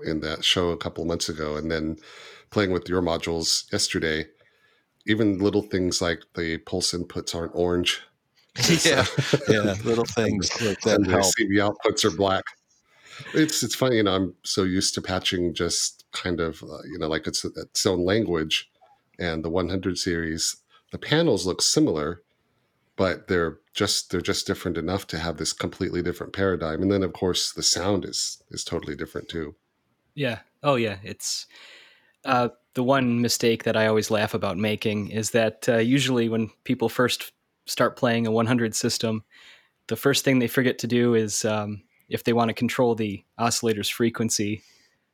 in that show a couple months ago, and then playing with your modules yesterday. Even little things like the pulse inputs aren't orange. yeah, yeah, little things like that and the help. CV outputs are black. It's it's funny, you know. I'm so used to patching just kind of, uh, you know, like it's its own language, and the 100 series, the panels look similar, but they're just they're just different enough to have this completely different paradigm. And then, of course, the sound is is totally different too. Yeah. Oh, yeah. It's uh, the one mistake that I always laugh about making is that uh, usually when people first start playing a 100 system, the first thing they forget to do is um, if they want to control the oscillator's frequency,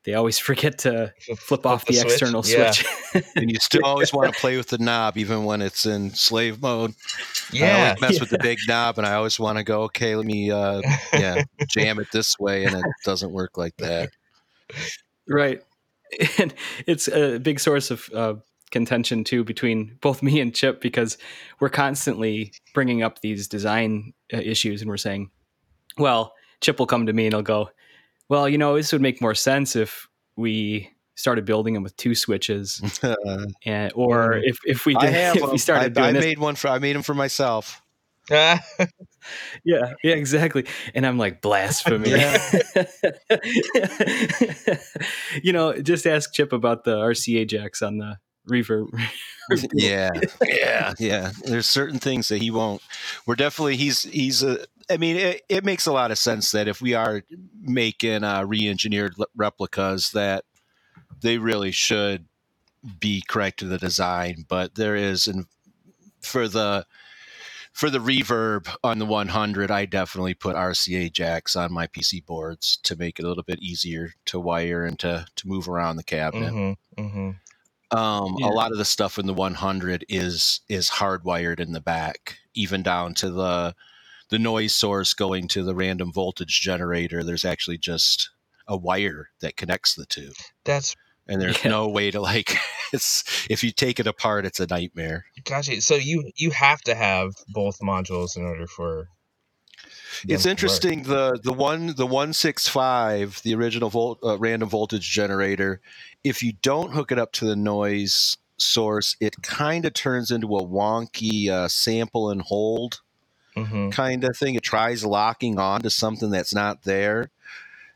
they always forget to flip off the, the switch? external Yeah. switch. and you still always want to play with the knob even when it's in slave mode. I yeah always mess with the big knob, and I always want to go, okay, let me, uh, yeah, jam it this way, and it doesn't work like that. right. And it's a big source of uh, contention too between both me and Chip because we're constantly bringing up these design uh, issues and we're saying, well, Chip will come to me and he'll go, well, you know, this would make more sense if we started building them with two switches, and or if, if we did have. if we started I, I doing this. made one for. I made them for myself. Yeah, yeah, exactly. And I'm like blasphemy. you know, just ask Chip about the RCA jacks on the reverb. yeah, yeah, yeah. There's certain things that he won't. We're definitely. He's. He's a. I mean, it, it makes a lot of sense that if we are making uh, re-engineered replicas, that they really should be correct to the design. But there is, and for the for the reverb on the 100, I definitely put RCA jacks on my PC boards to make it a little bit easier to wire and to to move around the cabinet. mm-hmm, mm-hmm. Um, Yeah. A lot of the stuff in the 100 is is hardwired in the back, even down to the the noise source going to the random voltage generator. There's actually just a wire that connects the two, that's and there's Yeah. no way to like. It's if you take it apart, it's a nightmare. gotcha so you you have to have both modules in order for It's interesting. The the one the one six five, the original volt, uh, random voltage generator. If you don't hook it up to the noise source, it kind of turns into a wonky uh, sample and hold Mhm. kind of thing. It tries locking on to something that's not there.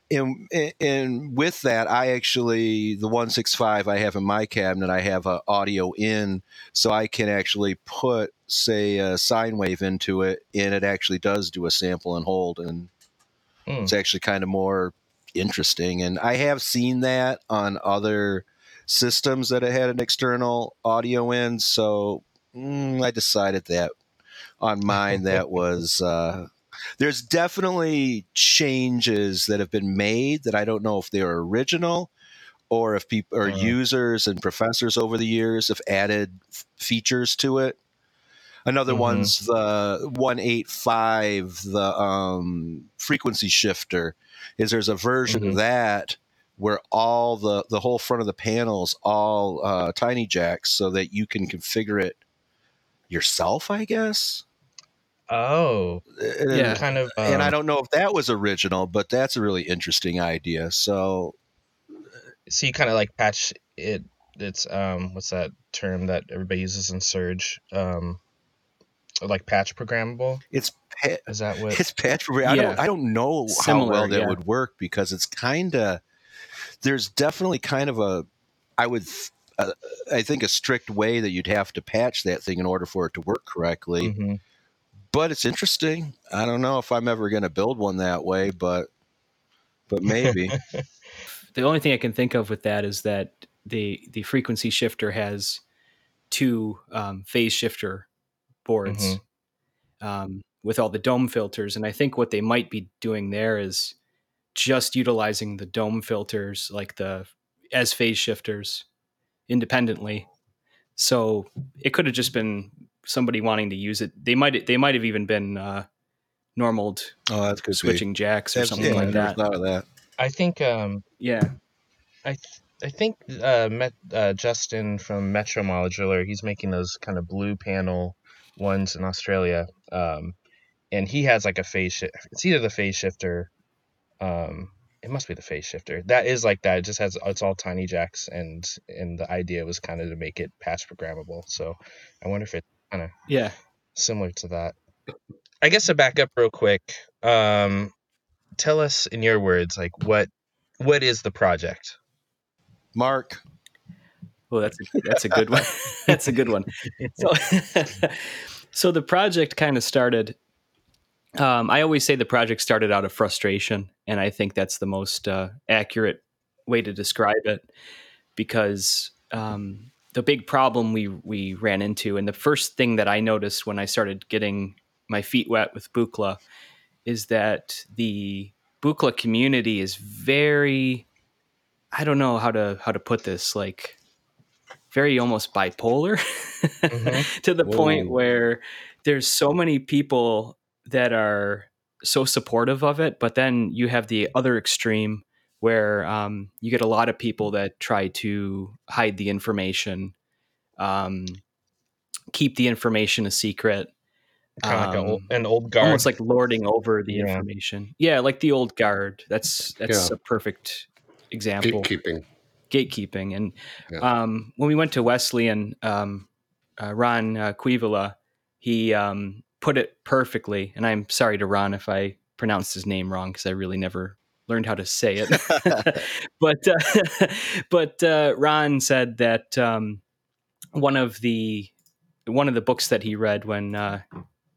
And, and with that, I actually the one six five I have in my cabinet, I have a audio in, so I can actually put say a sine wave into it, and it actually does do a sample and hold, and Hmm. it's actually kind of more interesting. And I have seen that on other systems that have had an external audio in, so mm, I decided that on mine that was uh, there's definitely changes that have been made that I don't know if they're original or if people or Uh. users and professors over the years have added f- features to it. Another Mhm. one's the 185, the um, frequency shifter. Is there's a version Mhm. of that where all the the whole front of the panels all uh, tiny jacks, so that you can configure it yourself. I guess. Oh And- Yeah. kind of and I um, don't know if that was original, but that's a really interesting idea. So so you kind of like patch it it's um what's that term that everybody uses in Serge um like patch programmable it's pa- is that what it's patch. I don't Yeah. I don't know Similar, how well that yeah. would work because it's kind of there's definitely kind of a I would uh, I think a strict way that you'd have to patch that thing in order for it to work correctly. Mhm. But it's interesting. I don't know if I'm ever going to build one that way, but but maybe. the only thing I can think of with that is that the the frequency shifter has two um, phase shifter boards Mm-hmm. um, with all the dome filters, and I think what they might be doing there is just utilizing the dome filters, like the as phase shifters, independently. So it could have just been somebody wanting to use it. They might they might have even been uh, normaled Oh, that's good. switching jacks or That's, something yeah, like that. thought of that. I think um, Yeah, I th- I think uh, Met, uh, Justin from Metro Modular, he's making those kind of blue panel ones in Australia, um, and he has like a phase shift. It's either the phase shifter, um, it must be the phase shifter. That is like that. It just has it's all tiny jacks, and and the idea was kind of to make it patch programmable. So I wonder if it's kind of yeah. similar to that. I guess to back up real quick, um, tell us in your words, like what what is the project? Mark, Well, that's a, that's a good one. that's a good one. So, so the project kind of started. Um, I always say the project started out of frustration, and I think that's the most uh, accurate way to describe it, because um, the big problem we we ran into, and the first thing that I noticed when I started getting my feet wet with Buchla, is that the Buchla community is very I don't know how to how to put this like very almost bipolar Mhm. to the point where there's so many people that are so supportive of it but then you have the other extreme where um, you get a lot of people that try to hide the information um, keep the information a secret Kind of like Um, old- an old guard. almost like lording over the Yeah. information yeah like the old guard that's that's Yeah. a perfect example Gatekeeping. gatekeeping. And Yeah. um, when we went to Wesleyan, um, uh, Ron uh, Kuivila, he um, put it perfectly. And I'm sorry to Ron if I pronounced his name wrong because I really never learned how to say it. but uh, but uh, Ron said that um, one of the one of the books that he read when uh,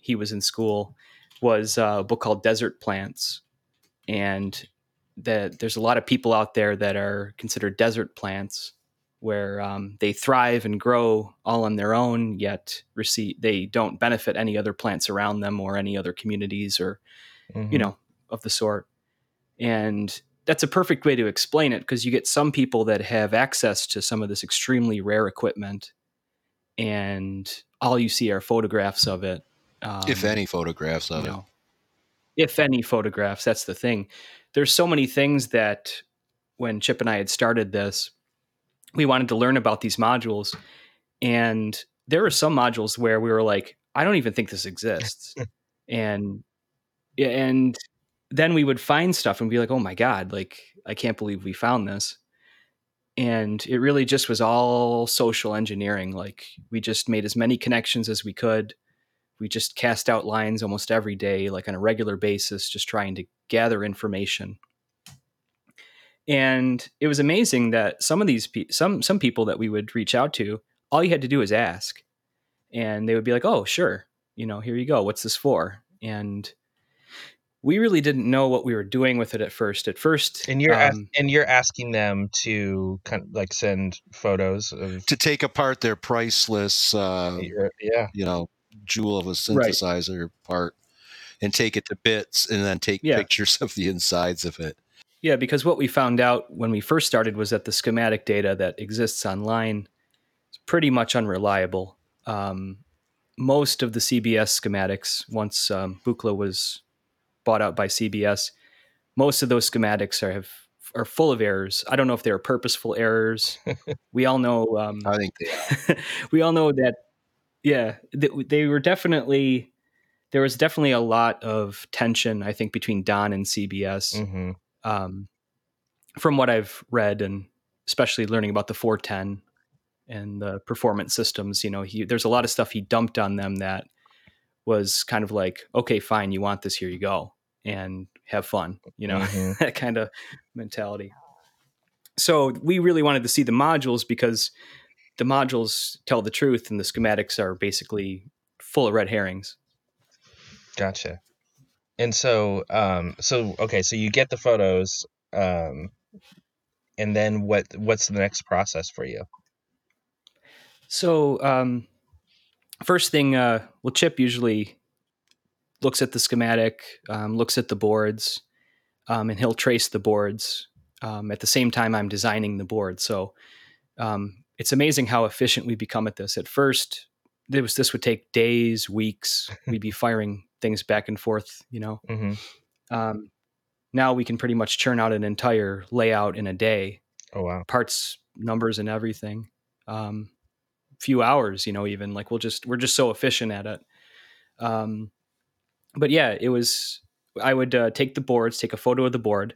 he was in school was uh, a book called Desert Plants, and that there's a lot of people out there that are considered desert plants, where um, they thrive and grow all on their own, yet receive they don't benefit any other plants around them or any other communities or Mhm. you know of the sort. And that's a perfect way to explain it because you get some people that have access to some of this extremely rare equipment, and all you see are photographs of it. Um, if any photographs of you it. if any photographs that's the thing there's so many things that when chip and i had started this we wanted to learn about these modules and there were some modules where we were like i don't even think this exists and and then we would find stuff and be like oh my god like i can't believe we found this. And it really just was all social engineering like we just made as many connections as we could. We just cast out lines almost every day like on a regular basis just trying to gather information. And it was amazing that some of these pe- some some people that we would reach out to all you had to do is ask. And they would be like oh sure. You know here you go. What's this for? And we really didn't know what we were doing with it at first at first and you're ask- um, and you're asking them to kind of like send photos of To take apart their priceless, uh, yeah you know, jewel of a synthesizer part and take it to bits and then take Yeah. pictures of the insides of it. Yeah, because what we found out when we first started was that the schematic data that exists online is pretty much unreliable. Um, most of the CBS schematics, once um, Buchla was bought out by CBS, most of those schematics are have are full of errors. I don't know if they're purposeful errors. we all know. Um, I think they, we all know that. Yeah, th- they were definitely. There was definitely a lot of tension, I think, between Don and CBS hmm um, from what I've read and especially learning about the 410 and the performance systems, you know, he, there's a lot of stuff he dumped on them that was kind of like, okay, fine, you want this, here you go, and have fun, you know, Mhm. that kind of mentality. So we really wanted to see the modules because the modules tell the truth and the schematics are basically full of red herrings. Gotcha. And so, um, so okay, so you get the photos, um, and then what what's the next process for you? So, um, first thing, uh, well, Chip usually looks at the schematic, um, looks at the boards, um, and he'll trace the boards um, at the same time I'm designing the board. So um, it's amazing how efficient we become at this. At first, this, was, this would take days, weeks. We'd be firing things back and forth, you know. Mm-hmm. Um, now we can pretty much churn out an entire layout in a day, Oh wow. parts, numbers, and everything. Um, few hours, you know, even like we'll just we're just so efficient at it. Um, but yeah, it was. I would uh, take the boards, take a photo of the board,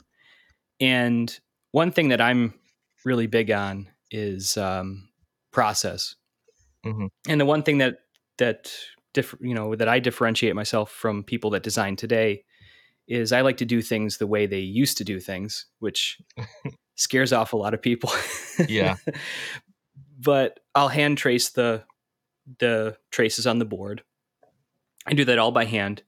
and one thing that I'm really big on is um, process. Mhm. And the one thing that that diff- you know that I differentiate myself from people that design today is I like to do things the way they used to do things, which scares off a lot of people. Yeah. but I'll hand trace the the traces on the board. I do that all by hand,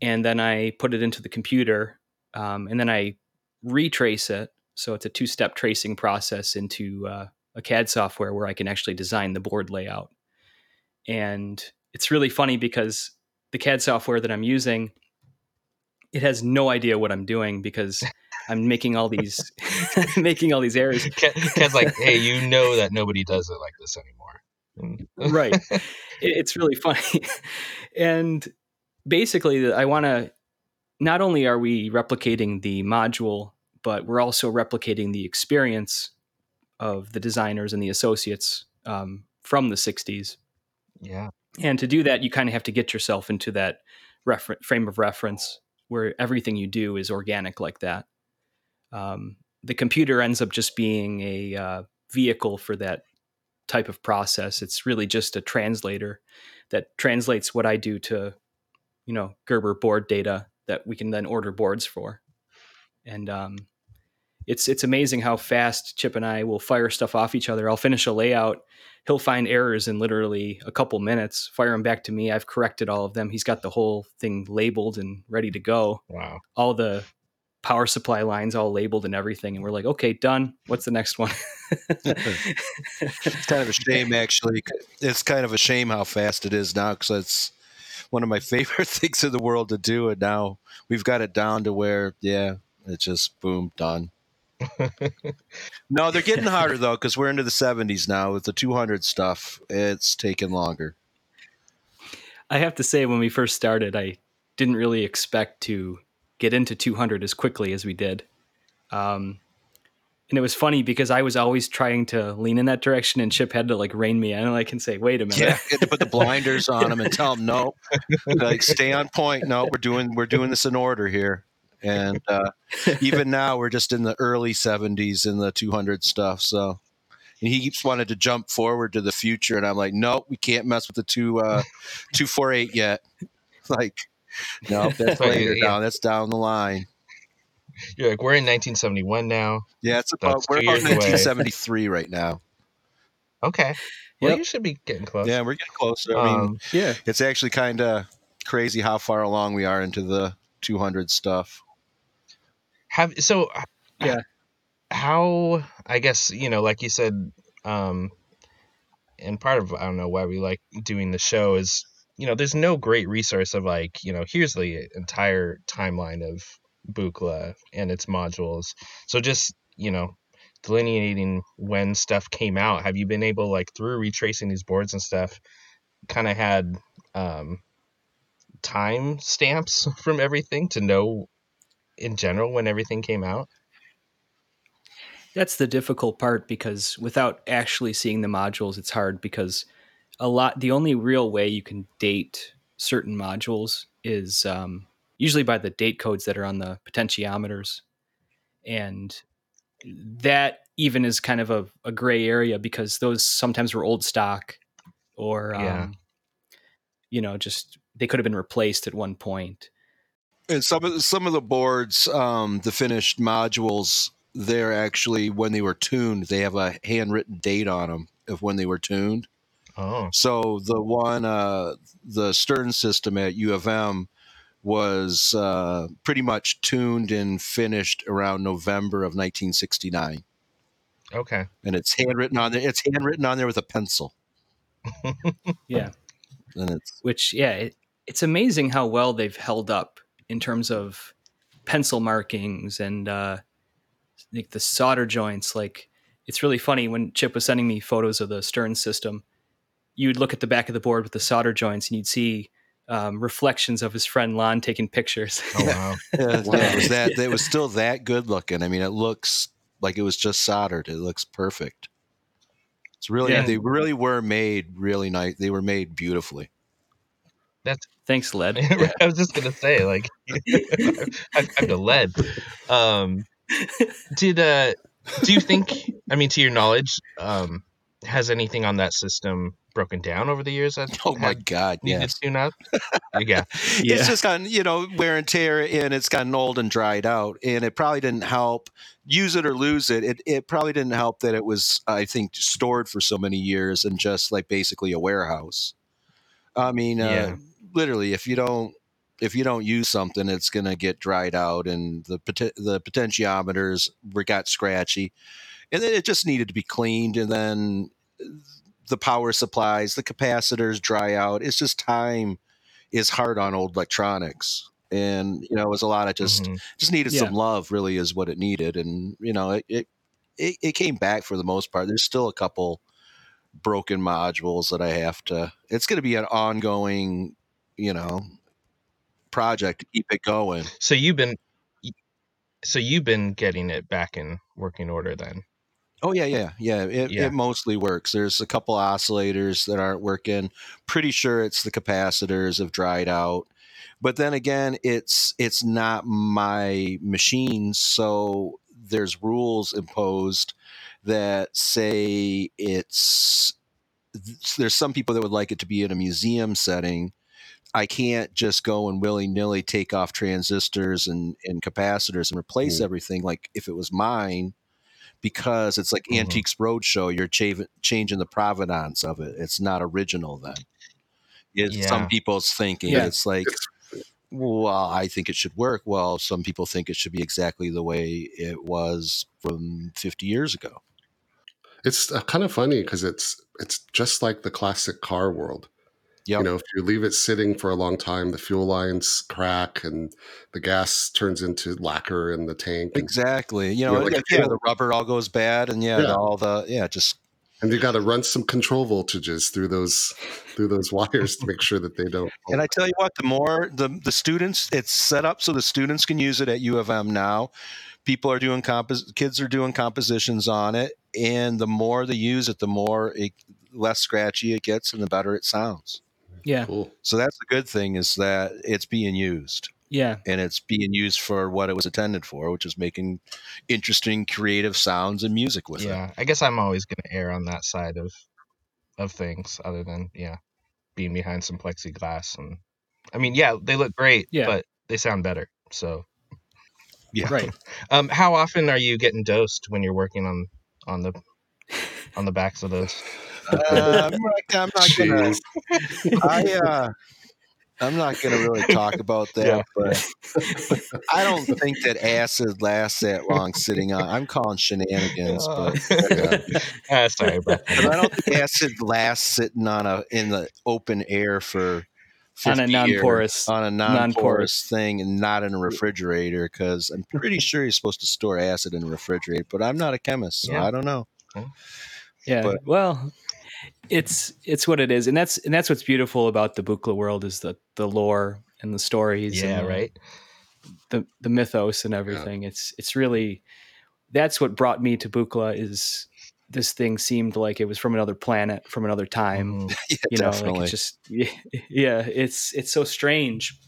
and then I put it into the computer, um, and then I retrace it. So it's a two step tracing process into uh, a CAD software where I can actually design the board layout. And it's really funny because the CAD software that I'm using, it has no idea what I'm doing because I'm making all these making all these errors. Ken's like, hey, you know that nobody does it like this anymore. Right it, it's really funny and basically i want to not only are we replicating the module but we're also replicating the experience of the designers and the associates um, from the 60s yeah. and to do that you kind of have to get yourself into that refer- frame of reference where everything you do is organic like that. Um, the computer ends up just being a uh, vehicle for that type of process. It's really just a translator that translates what i do to you know gerber board data that we can then order boards for. And um, it's it's amazing how fast chip and i will fire stuff off each other. I'll finish a layout. He'll find errors in literally a couple minutes. Fire them back to me. I've corrected all of them. He's got the whole thing labeled and ready to go. Wow. all the power supply lines all labeled and everything. And we're like okay done. What's the next one? It's kind of a shame, actually. It's kind of a shame how fast it is now because it's one of my favorite things in the world to do. And now we've got it down to where, yeah, it's just boom, done. No, they're getting harder though because we're into the 70s now with the 200 stuff. It's taking longer. I have to say, when we first started, I didn't really expect to get into 200 as quickly as we did. Um, and it was funny because I was always trying to lean in that direction, and Chip had to like rein me in. And I can say, "Wait a minute." Yeah, you had to put the blinders on him and tell him, no, like stay on point. No, we're doing we're doing this in order here. And uh, even now, we're just in the early 70s in the 200 stuff. So and he keeps wanted to jump forward to the future, and I'm like, nope, we can't mess with the two uh, 248 yet. Like, no, that's later yeah. down. That's down the line. You're like, we're in 1971 now. Yeah, it's about That's we're about years away. 1973 right now. Okay. Well, Yep. you should be getting close. Yeah, we're getting closer. I mean, Um, yeah. it's actually kind of crazy how far along we are into the 200 stuff. have so Yeah. how i guess you know like you said um and part of i don't know why we like doing the show is you know there's no great resource of like you know here's the entire timeline of Buchla and its modules so just you know delineating when stuff came out have you been able like through retracing these boards and stuff kind of had um time stamps from everything to know in general when everything came out That's the difficult part because without actually seeing the modules, it's hard because a lot. The only real way you can date certain modules is um, usually by the date codes that are on the potentiometers, and that even is kind of a, a gray area because those sometimes were old stock, or um, you know, just they could have been replaced at one point. And some of the, some of the boards, um, the finished modules, they're actually when they were tuned, they have a handwritten date on them of when they were tuned. oh So the one, uh, the Stern system at U of M was uh, pretty much tuned and finished around November of 1969. Okay. and it's handwritten on there. It's handwritten on there with a pencil, Yeah. and it's which yeah it, it's amazing how well they've held up in terms of pencil markings and uh like the solder joints like it's really funny when chip was sending me photos of the stern system you'd look at the back of the board with the solder joints and you'd see um, reflections of his friend lon taking pictures Oh wow. yeah, Wow. it was that it was still that good looking. I mean, it looks like it was just soldered. It looks perfect. It's really Yeah. they really were made really nice. They were made beautifully. thanks led I was just gonna say, like, I've kind of led. Um, did uh, do you think? I mean, to your knowledge, um, has anything on that system broken down over the years? That Oh my god, needed yes. to tune up. yeah. Yeah. It's just gotten, you know, wear and tear and it's gotten old and dried out. And it probably didn't help use it or lose it. It it probably didn't help that it was, I think, stored for so many years and just like basically a warehouse. I mean, uh, literally, if you don't if you don't use something, it's gonna get dried out, and the poten- the potentiometers got scratchy, and then it just needed to be cleaned, and then the power supplies, the capacitors dry out. It's just time is hard on old electronics, and you know it was a lot of just Mhm. just needed Yeah. some love, really, is what it needed, and you know it. it it, it came back for the most part. There's still a couple broken modules that I have to. It's going to be an ongoing, you know, project to keep it going. So you've been, so you've been getting it back in working order then. Oh yeah, yeah, yeah. It, Yeah. it mostly works. There's a couple oscillators that aren't working. Pretty sure it's the capacitors have dried out. But then again, it's it's not my machine, so there's rules imposed that say it's there's some people that would like it to be in a museum setting. I can't just go and willy nilly take off transistors and, and capacitors and replace Mm. everything like if it was mine because it's like Mhm. Antiques Roadshow. You're cha- changing the provenance of it. It's not original then. Is Yeah. some people's thinking. Yeah. It's like, well, I think it should work. Well, some people think it should be exactly the way it was from 50 years ago. It's uh, kind of funny because it's it's just like the classic car world. Yep. You know, if you leave it sitting for a long time, the fuel lines crack and the gas turns into lacquer in the tank. Exactly. You know, Yeah, like yeah, a yeah, fuel- the rubber all goes bad, and yeah, Yeah. all the yeah, just and you got to run some control voltages through those through those wires to make sure that they don't. And I tell you what, the more the the students, it's set up so the students can use it at U of M now. People are doing compos, kids are doing compositions on it, and the more they use it, the more it less scratchy it gets, and the better it sounds. Yeah Cool. So that's the good thing is that it's being used, yeah and it's being used for what it was intended for, which is making interesting, creative sounds and music with it. yeah, I guess I'm always gonna err on that side of of things, other than yeah, being behind some plexiglass and. I mean, yeah, they look great, Yeah. but they sound better. So, Yeah. right um, how often are you getting dosed when you're working on on the on the backs of those? Uh, I'm not, I'm not gonna. I uh, I'm not gonna really talk about that, Yeah. but I don't think that acid lasts that long sitting on. I'm calling shenanigans, but Yeah. ah, sorry, bro. but I don't think acid lasts sitting on a in the open air for on a non-porous on a non-porous, non-porous. thing and not in a refrigerator because I'm pretty sure you're supposed to store acid in a refrigerator, but I'm not a chemist, so Yeah. I don't know. Yeah but- well it's it's what it is and that's and that's what's beautiful about the Buchla world is the the lore and the stories Yeah, the, right. the the mythos and everything it's it's really that's what brought me to Buchla is this thing seemed like it was from another planet from another time Mhm. Yeah, you know definitely. like it's just yeah it's it's so strange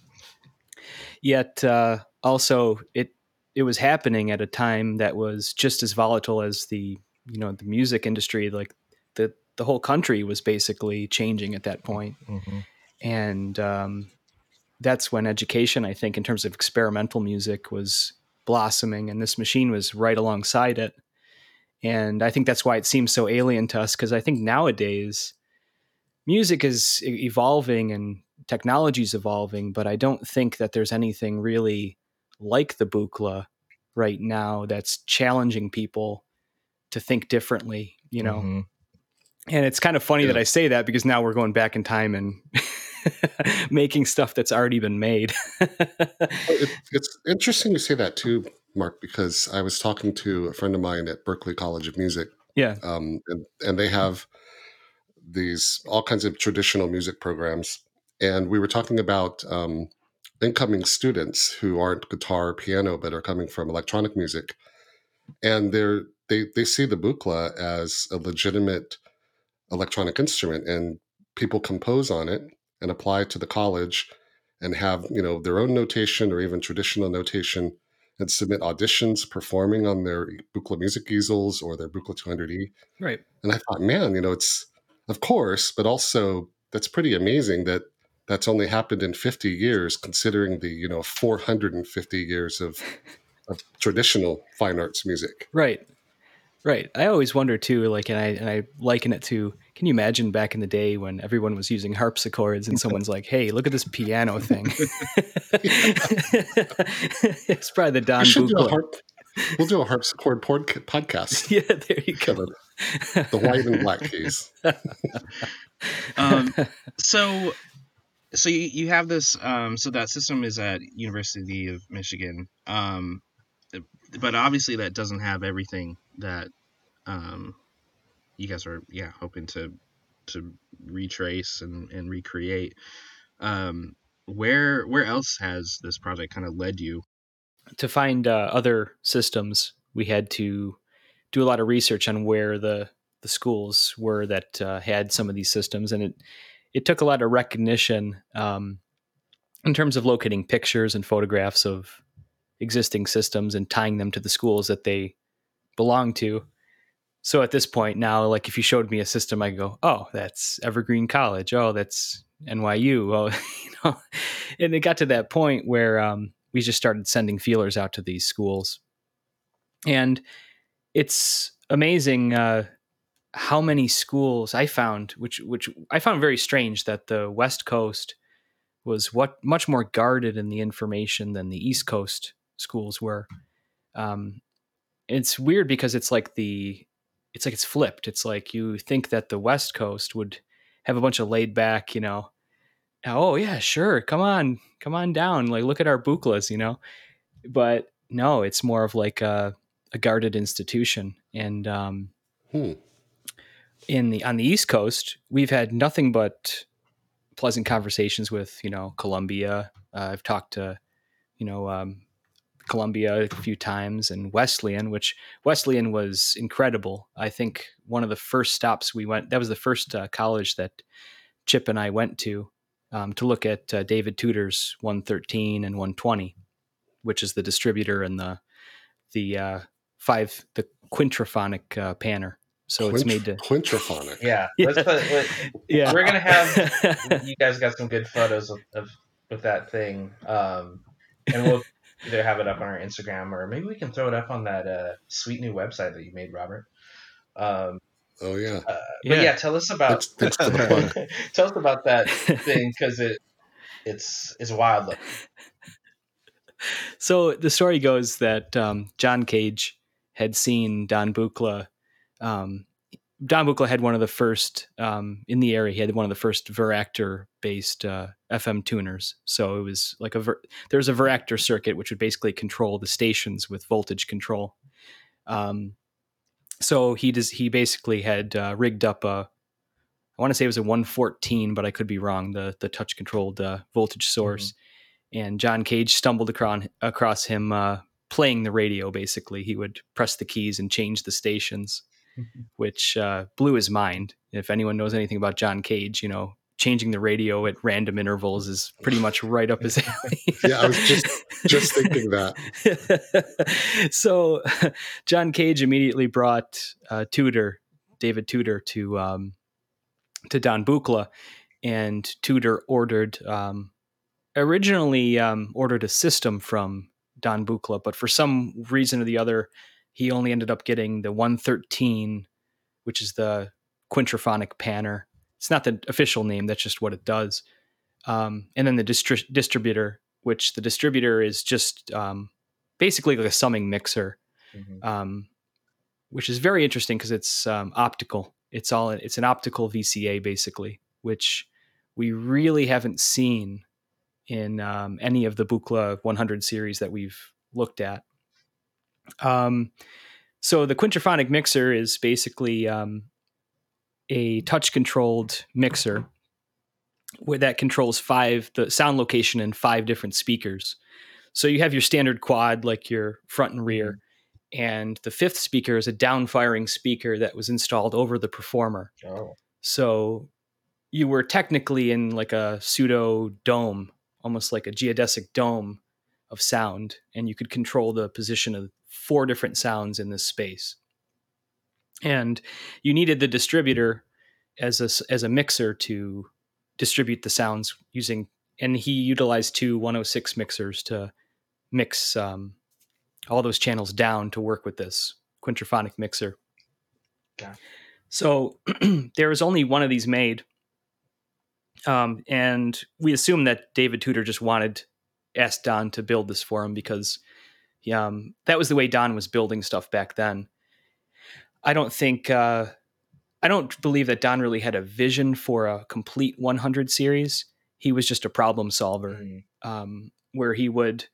yet uh also it it was happening at a time that was just as volatile as the you know the music industry like the the whole country was basically changing at that point Mhm. and um that's when education i think in terms of experimental music was blossoming and this machine was right alongside it and i think that's why it seems so alien to us because i think nowadays music is evolving and technology is evolving but i don't think that there's anything really like the Buchla right now that's challenging people to think differently, you know. Mhm. And it's kind of funny that I say that because now we're going back in time and making stuff that's already been made. It, it's interesting you say that too, Mark, because I was talking to a friend of mine at Berklee College of Music, yeah. um, and, and they have these all kinds of traditional music programs. And we were talking about um, incoming students who aren't guitar or piano, but are coming from electronic music. And they're, they, they see the Buchla as a legitimate electronic instrument, and people compose on it and apply it to the college and have you know their own notation or even traditional notation and submit auditions performing on their Buchla music easels or their Buchla 200E. Right. And I thought, man, you know, it's of course, but also that's pretty amazing that that's only happened in 50 years, considering the you know 450 years of, of traditional fine arts music. Right. Right. I always wonder too, like, and I and I liken it to. Can you imagine back in the day when everyone was using harpsichords and someone's like, "Hey, look at this piano thing." it's probably the Don We do harp, we'll do a harpsichord pod- podcast. Yeah, there you go. The, the white and black keys. Um, so so you, you have this um so that system is at university of michigan um but obviously that doesn't have everything that um you guys are yeah hoping to to retrace and, and recreate. Um where where else has this project kind of led you? To find uh, other systems, we had to do a lot of research on where the the schools were that uh, had some of these systems, and it it took a lot of recognition um, in terms of locating pictures and photographs of existing systems and tying them to the schools that they belong to. So at this point now, like if you showed me a system, I go, "Oh, that's Evergreen College. Oh, that's NYU." Oh, you know, and it got to that point where um, we just started sending feelers out to these schools, and it's amazing uh, how many schools I found, which which I found very strange that the West Coast was what much more guarded in the information than the East Coast schools were. Um, it's weird because it's like the it's like it's flipped. It's like you think that the West Coast would have a bunch of laid back, you know, oh yeah, sure, come on, come on down, like look at our Buchlas, you know. But no, it's more of like a, a guarded institution, and um, Hmm. in the on the East Coast, we've had nothing but pleasant conversations with you know Columbia. Uh, I've talked to you know um, Columbia a few times and Wesleyan, which Wesleyan was incredible. I think one of the first stops we went. That was the first uh, college that Chip and I went to um, to look at uh, David Tudor's 113 and 120, which is the distributor and the the uh, five the quintraphonic uh, panner. So it's made to quintraphonic. yeah Yeah. let's put let, yeah. we're gonna have you guys got some good photos of, of with that thing um and we'll either have it up on our instagram or maybe we can throw it up on that uh sweet new website that you made robert um Oh yeah. uh, but Yeah. yeah tell us about Thanks, thanks the tell us about that thing because it it's it's wild look so the story goes that um, John Cage had seen Don Buchla. Um, Don Buchla had one of the first um, in the area. He had one of the first varactor based uh, FM tuners. So it was like a ver- there's a varactor circuit which would basically control the stations with voltage control. Um, so he does he basically had uh, rigged up a I want to say it was a 114, but I could be wrong. The the touch controlled uh, voltage source, and John Cage stumbled across across him uh, playing the radio. Basically, he would press the keys and change the stations, which uh, blew his mind. If anyone knows anything about John Cage, you know changing the radio at random intervals is pretty much right up his alley. Yeah, I was just just thinking that. so John Cage immediately brought uh, Tudor, David Tudor, to um, to Don Buchla, and Tudor ordered um, originally um, ordered a system from Don Buchla, but for some reason or the other, he only ended up getting the 113, which is the quintraphonic panner. It's not the official name; that's just what it does. Um, and then the distri- distributor, which the distributor is just um, basically like a summing mixer. Mhm. Um, which is very interesting because it's um, optical. It's all it's an optical VCA basically, which we really haven't seen in um, any of the Buchla 100 series that we've looked at. Um, so the quintrophonic mixer is basically um, a touch controlled mixer where that controls five the sound location in five different speakers. So you have your standard quad like your front and rear, and the fifth speaker is a downfiring speaker that was installed over the performer. Oh. So you were technically in like a pseudo dome, almost like a geodesic dome of sound, and you could control the position of four different sounds in this space. And you needed the distributor as a, as a mixer to distribute the sounds using, and he utilized two 106 mixers to mix um, all those channels down to work with this quintrophonic mixer. Okay. So there was only one of these made. Um, and we assume that David Tudor just wanted asked Don to build this for him because um, that was the way Don was building stuff back then. I don't think uh, I don't believe that Don really had a vision for a complete 100 series. He was just a problem solver, Mm. um, where he would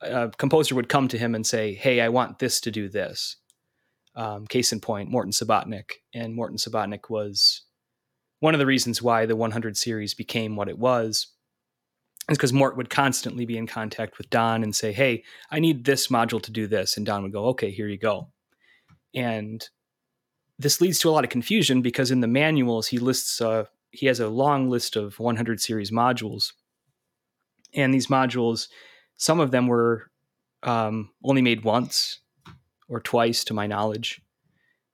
a composer would come to him and say, "Hey, I want this to do this." Um, case in point, Morton Subotnick, and Morton Subotnick was one of the reasons why the 100 series became what it was. Is because Mort would constantly be in contact with Don and say, "Hey, I need this module to do this," and Don would go, "Okay, here you go." And this leads to a lot of confusion because in the manuals he lists uh, he has a long list of 100 series modules, and these modules, some of them were um, only made once or twice, to my knowledge,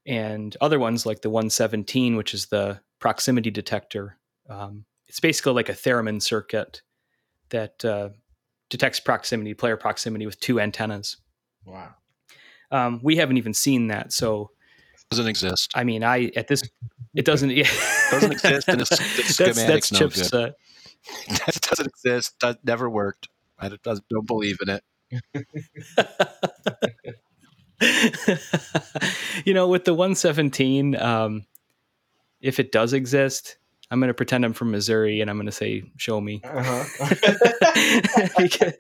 and other ones like the 117, which is the proximity detector. Um, it's basically like a theremin circuit that uh, detects proximity, player proximity, with two antennas. Wow. Um, we haven't even seen that, so Doesn't exist. I mean, I at this it doesn't yeah. Doesn't exist, and it's- the that's schematic's that's no Chip's. good. Uh, That doesn't exist. That never worked. I don't, don't believe in it. you know, with the 117, um, if it does exist, I'm going to pretend I'm from Missouri and I'm going to say, "Show me." Uh-huh.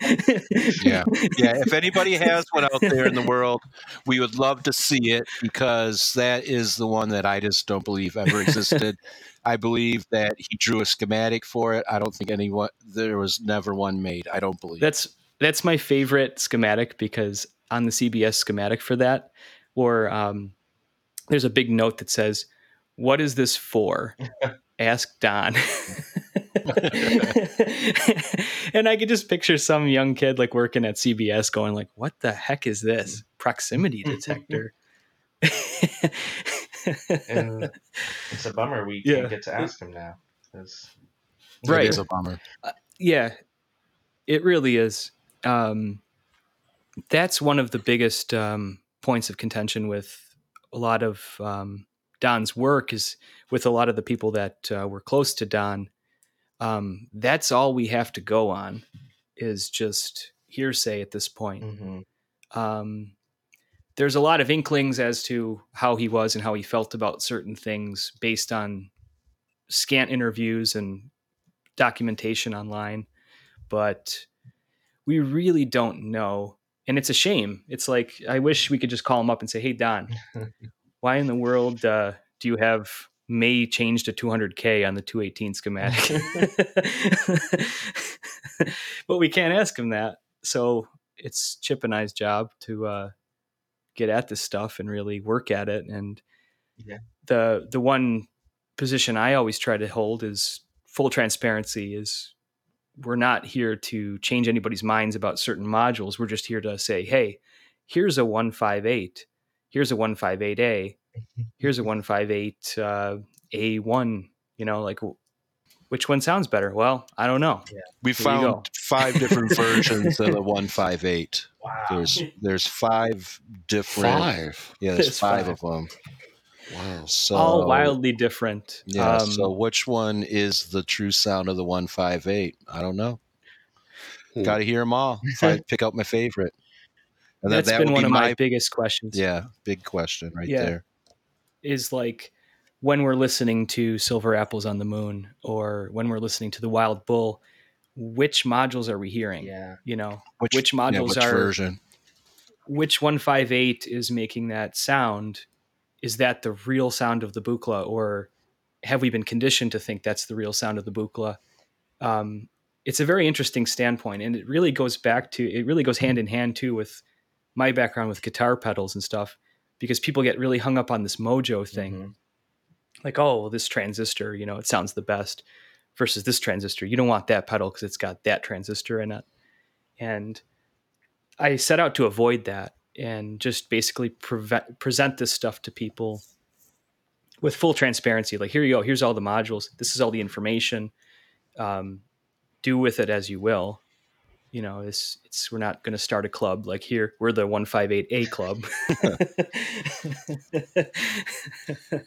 Yeah. Yeah. If anybody has one out there in the world, we would love to see it because that is the one that I just don't believe ever existed. I believe that he drew a schematic for it. I don't think anyone there was never one made. I don't believe. That's that's my favorite schematic because on the CBS schematic for that, or um, there's a big note that says, "What is this for?" Ask Don. and I could just picture some young kid like working at CBS going like, "What the heck is this proximity detector?" and it's a bummer we Yeah. can't get to ask him now. 'cause- Right. It is a bummer. yeah, it really is. Um, that's one of the biggest um, points of contention with a lot of um, Don's work is with a lot of the people that uh, were close to Don. Um, that's all we have to go on is just hearsay at this point. Mhm. Um, there's a lot of inklings as to how he was and how he felt about certain things based on scant interviews and documentation online, but we really don't know. And it's a shame. It's like I wish we could just call him up and say, "Hey, Don, why in the world uh, do you have May changed to 200k on the 218 schematic?" but we can't ask him that. So it's Chip and I's job to uh, get at this stuff and really work at it. And Yeah. the the one position I always try to hold is full transparency. Is we're not here to change anybody's minds about certain modules. We're just here to say, hey, here's a 158, here's a 158A, here's a 158 uh, A1. You know, like which one sounds better? Well, I don't know. We There you go. found five different versions of the 158. Wow. There's there's five different. Five. Yeah, there's There's five, five. of them. Wow. So All wildly different. Yeah. Um, so which one is the true sound of the 158? I don't know. Hmm. Got to hear them all. If I pick out my favorite. And that- That's that been one be of my, my- biggest questions. Yeah, big question right Yeah. there. is like when we're listening to Silver Apples on the Moon or when we're listening to the Wild Bull, which modules are we hearing? Yeah. You know, Which, which yeah, modules which are version? which 158 is making that sound? Is that the real sound of the Buchla or have we been conditioned to think that's the real sound of the Buchla? Um, it's a very interesting standpoint and it really goes back to it really goes hand in hand too with my background with guitar pedals and stuff because people get really hung up on this mojo thing. Mhm. like oh well, this transistor you know it sounds the best versus this transistor. You don't want that pedal because it's got that transistor in it. And i set out to avoid that and just basically prevent, present this stuff to people with full transparency. Like here you go. Here's all the modules. This is all the information. Um, do with it as you will you know it's it's we're not going to start a club like here we're the 158a club.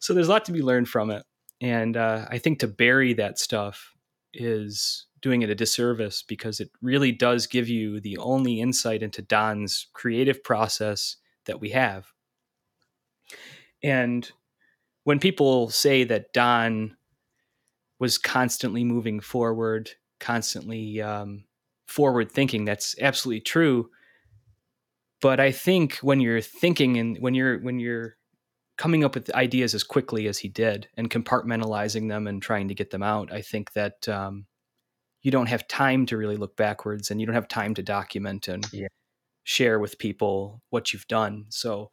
So there's a lot to be learned from it and uh, i think to bury that stuff is doing it a disservice because it really does give you the only insight into don's creative process that we have. And when people say that don was constantly moving forward constantly um, forward thinking that's absolutely true but i think when you're thinking and when you're when you're coming up with ideas as quickly as he did and compartmentalizing them and trying to get them out i think that um, you don't have time to really look backwards and you don't have time to document and Yeah. share with people what you've done so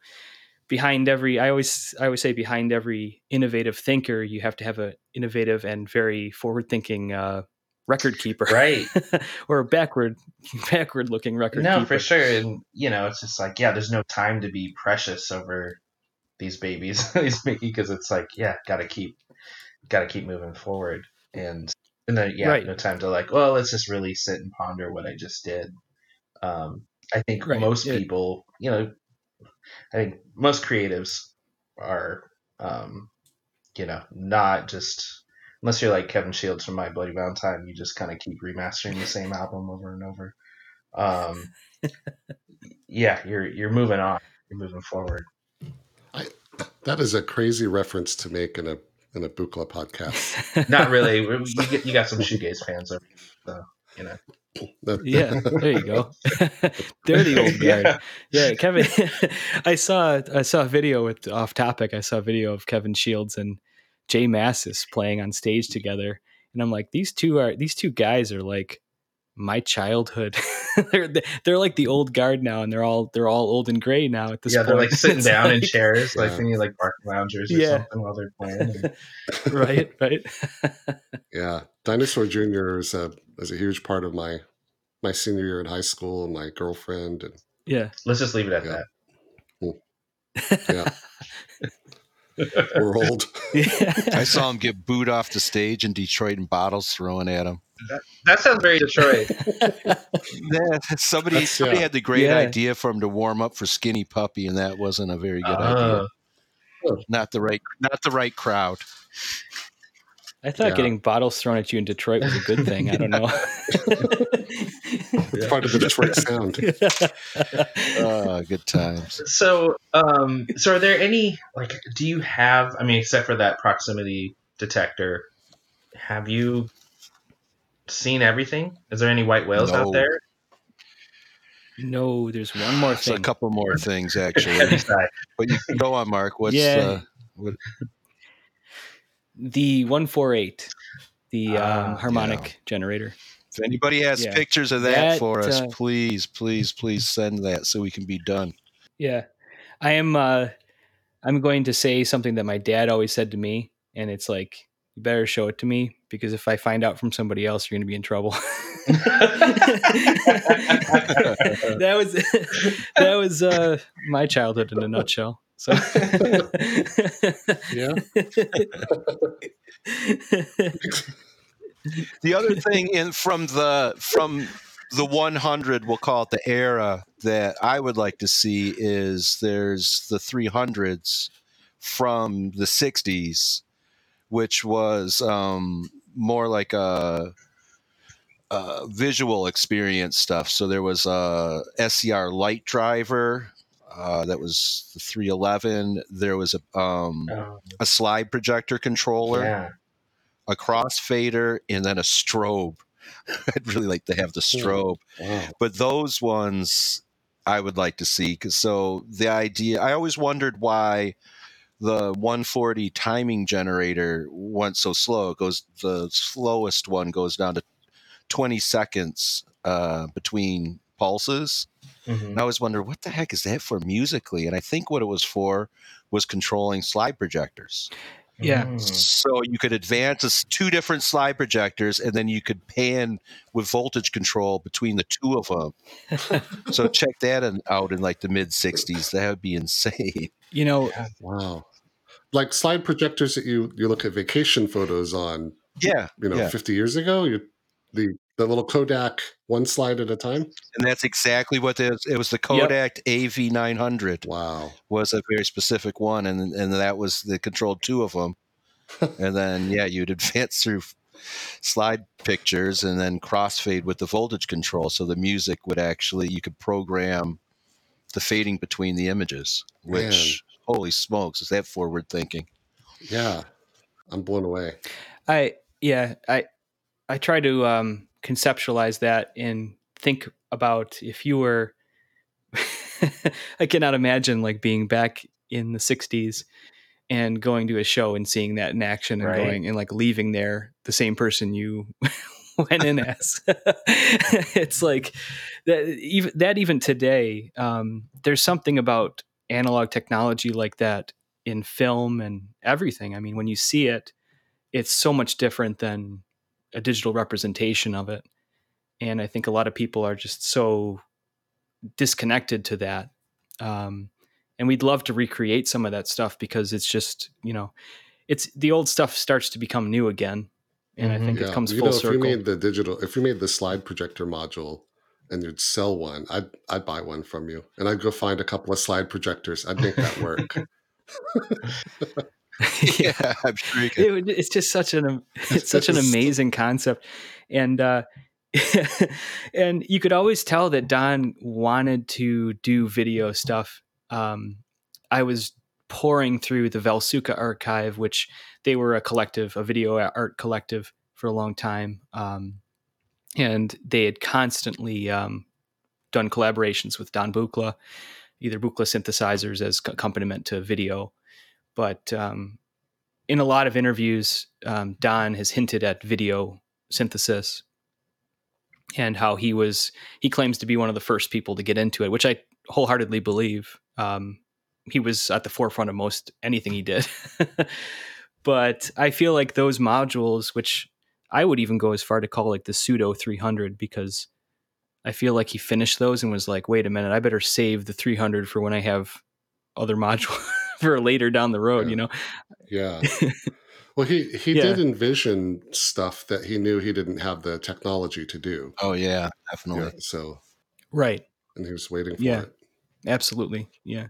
behind every i always i always say behind every innovative thinker you have to have an innovative and very forward thinking uh, record keeper Right. or a backward backward looking record no, keeper for sure. And you know, it's just like, yeah, there's no time to be precious over these babies he's making because it's like, yeah, gotta keep gotta keep moving forward. And and then yeah, Right. no time to like, well, let's just really sit and ponder what I just did. Um I think Right. most Yeah. people, you know, I think most creatives are um, you know, not just unless you're like Kevin Shields from My Bloody Valentine, you just kind of keep remastering the same album over and over. Um, yeah, you're you're moving on. You're moving forward. I, That is a crazy reference to make in a in a Buchla podcast. Not really. You get you got some shoegaze fans over, so you know. Yeah there you go they're the old guard Yeah. yeah kevin i saw i saw a video with off topic i saw a video of kevin shields and j mascis playing on stage together and i'm like these two are these two guys are like my childhood they're they're like the old guard now and they're all they're all old and gray now at this yeah, point they're like sitting It's down in chairs, like Yeah. they need like bark loungers or Yeah. something while they're playing. And- right right yeah, Dinosaur Junior is a is a huge part of my my senior year in high school and my girlfriend and yeah Let's just leave it at Yeah. Mm. yeah world. I saw him get booed off the stage in Detroit and bottles thrown at him. that. That sounds very Detroit. Yeah, somebody That's- somebody yeah. had the great Yeah. idea for him to warm up for Skinny Puppy, and that wasn't a very good idea. Oh, Not the right, not the right crowd. I thought Yeah. getting bottles thrown at you in Detroit was a good thing. I don't know. It's part of the Detroit sound. Oh, good times. so um so are there any like do you have i mean except for that proximity detector have you seen everything is there any white whales No. out there no, there's one more So a couple more things actually, but you can go on, Mark. What's Yeah. uh, what, The 148, the Ah, um, harmonic generator. if anybody has Yeah. pictures of that, That, for us? uh, please, please, please send that so we can be done. Yeah. I am uh I'm going to say something that my dad always said to me and it's like you better show it to me because if I find out from somebody else you're going to be in trouble. that was that was uh my childhood in a nutshell. So Yeah. The other thing in from the from the 100, we'll call it the era that I would like to see is there's the 300s from the 60s, which was um, more like a uh, visual experience stuff. So there was a SCR Light Driver. Uh, that was the 311. There was a um, Oh, a slide projector controller, yeah. a crossfader, and then a strobe. I'd really like to have the strobe. Wow. but those ones I would like to see because so the idea I always wondered why the 140 timing generator went so slow. It goes the slowest one goes down to 20 seconds uh, between pulses. Mhm. And I always wonder what the heck is that for musically, and I think what it was for was controlling slide projectors. Yeah. Mm. So you could advance two different slide projectors, and then you could pan with voltage control between the two of them. so check that out in like the mid '60s. That would be insane. You know, Wow. Like slide projectors that you you look at vacation photos on, Yeah, you know, Yeah. 50 years ago, you the the little Kodak one slide at a time. and that's exactly what it was. It was the Kodak AV900 Wow. was a very specific one, and and that was the controlled two of them. and then yeah, you'd advance through slide pictures and then crossfade with the voltage control, so the music would actually you could program the fading between the images. Which holy smokes, is that forward thinking? Yeah. I'm blown away. I yeah, I I try to um conceptualize that and think about if you were I cannot imagine like being back in the 60s and going to a show and seeing that in action and Right. going and like leaving there the same person you went in as. it's like that even that even today um there's something about analog technology like that in film and everything. I mean, when you see it, it's so much different than a digital representation of it. And I think a lot of people are just so disconnected to that. Um, and we'd love to recreate some of that stuff because it's just, you know, it's the old stuff starts to become new again. And I Mhm. think Yeah. it comes you full know, if you made the digital if you made the slide projector module and you'd sell one, I'd I'd buy one from you. And I'd go find a couple of slide projectors. I'd make that work. yeah. I'm sure you could. it would, it's just such an it's such an amazing concept and uh and you could always tell that don wanted to do video stuff um i was pouring through the vasulka archive which they were a collective a video art collective for a long time um and they had constantly um done collaborations with don buchla either buchla synthesizers as accompaniment to video but um in a lot of interviews, um, Don has hinted at video synthesis and how he was, he claims to be one of the first people to get into it, which I wholeheartedly believe. Um, he was at the forefront of most anything he did. but I feel like those modules, which I would even go as far to call like the pseudo 300, because I feel like he finished those and was like, wait a minute, I better save the 300 for when I have other modules for later down the road, Yeah. you know? Yeah. Well, he he Yeah. did envision stuff that he knew he didn't have the technology to do. Oh yeah, definitely. Yeah, so Right. and he was waiting for Yeah. it. Absolutely. Yeah.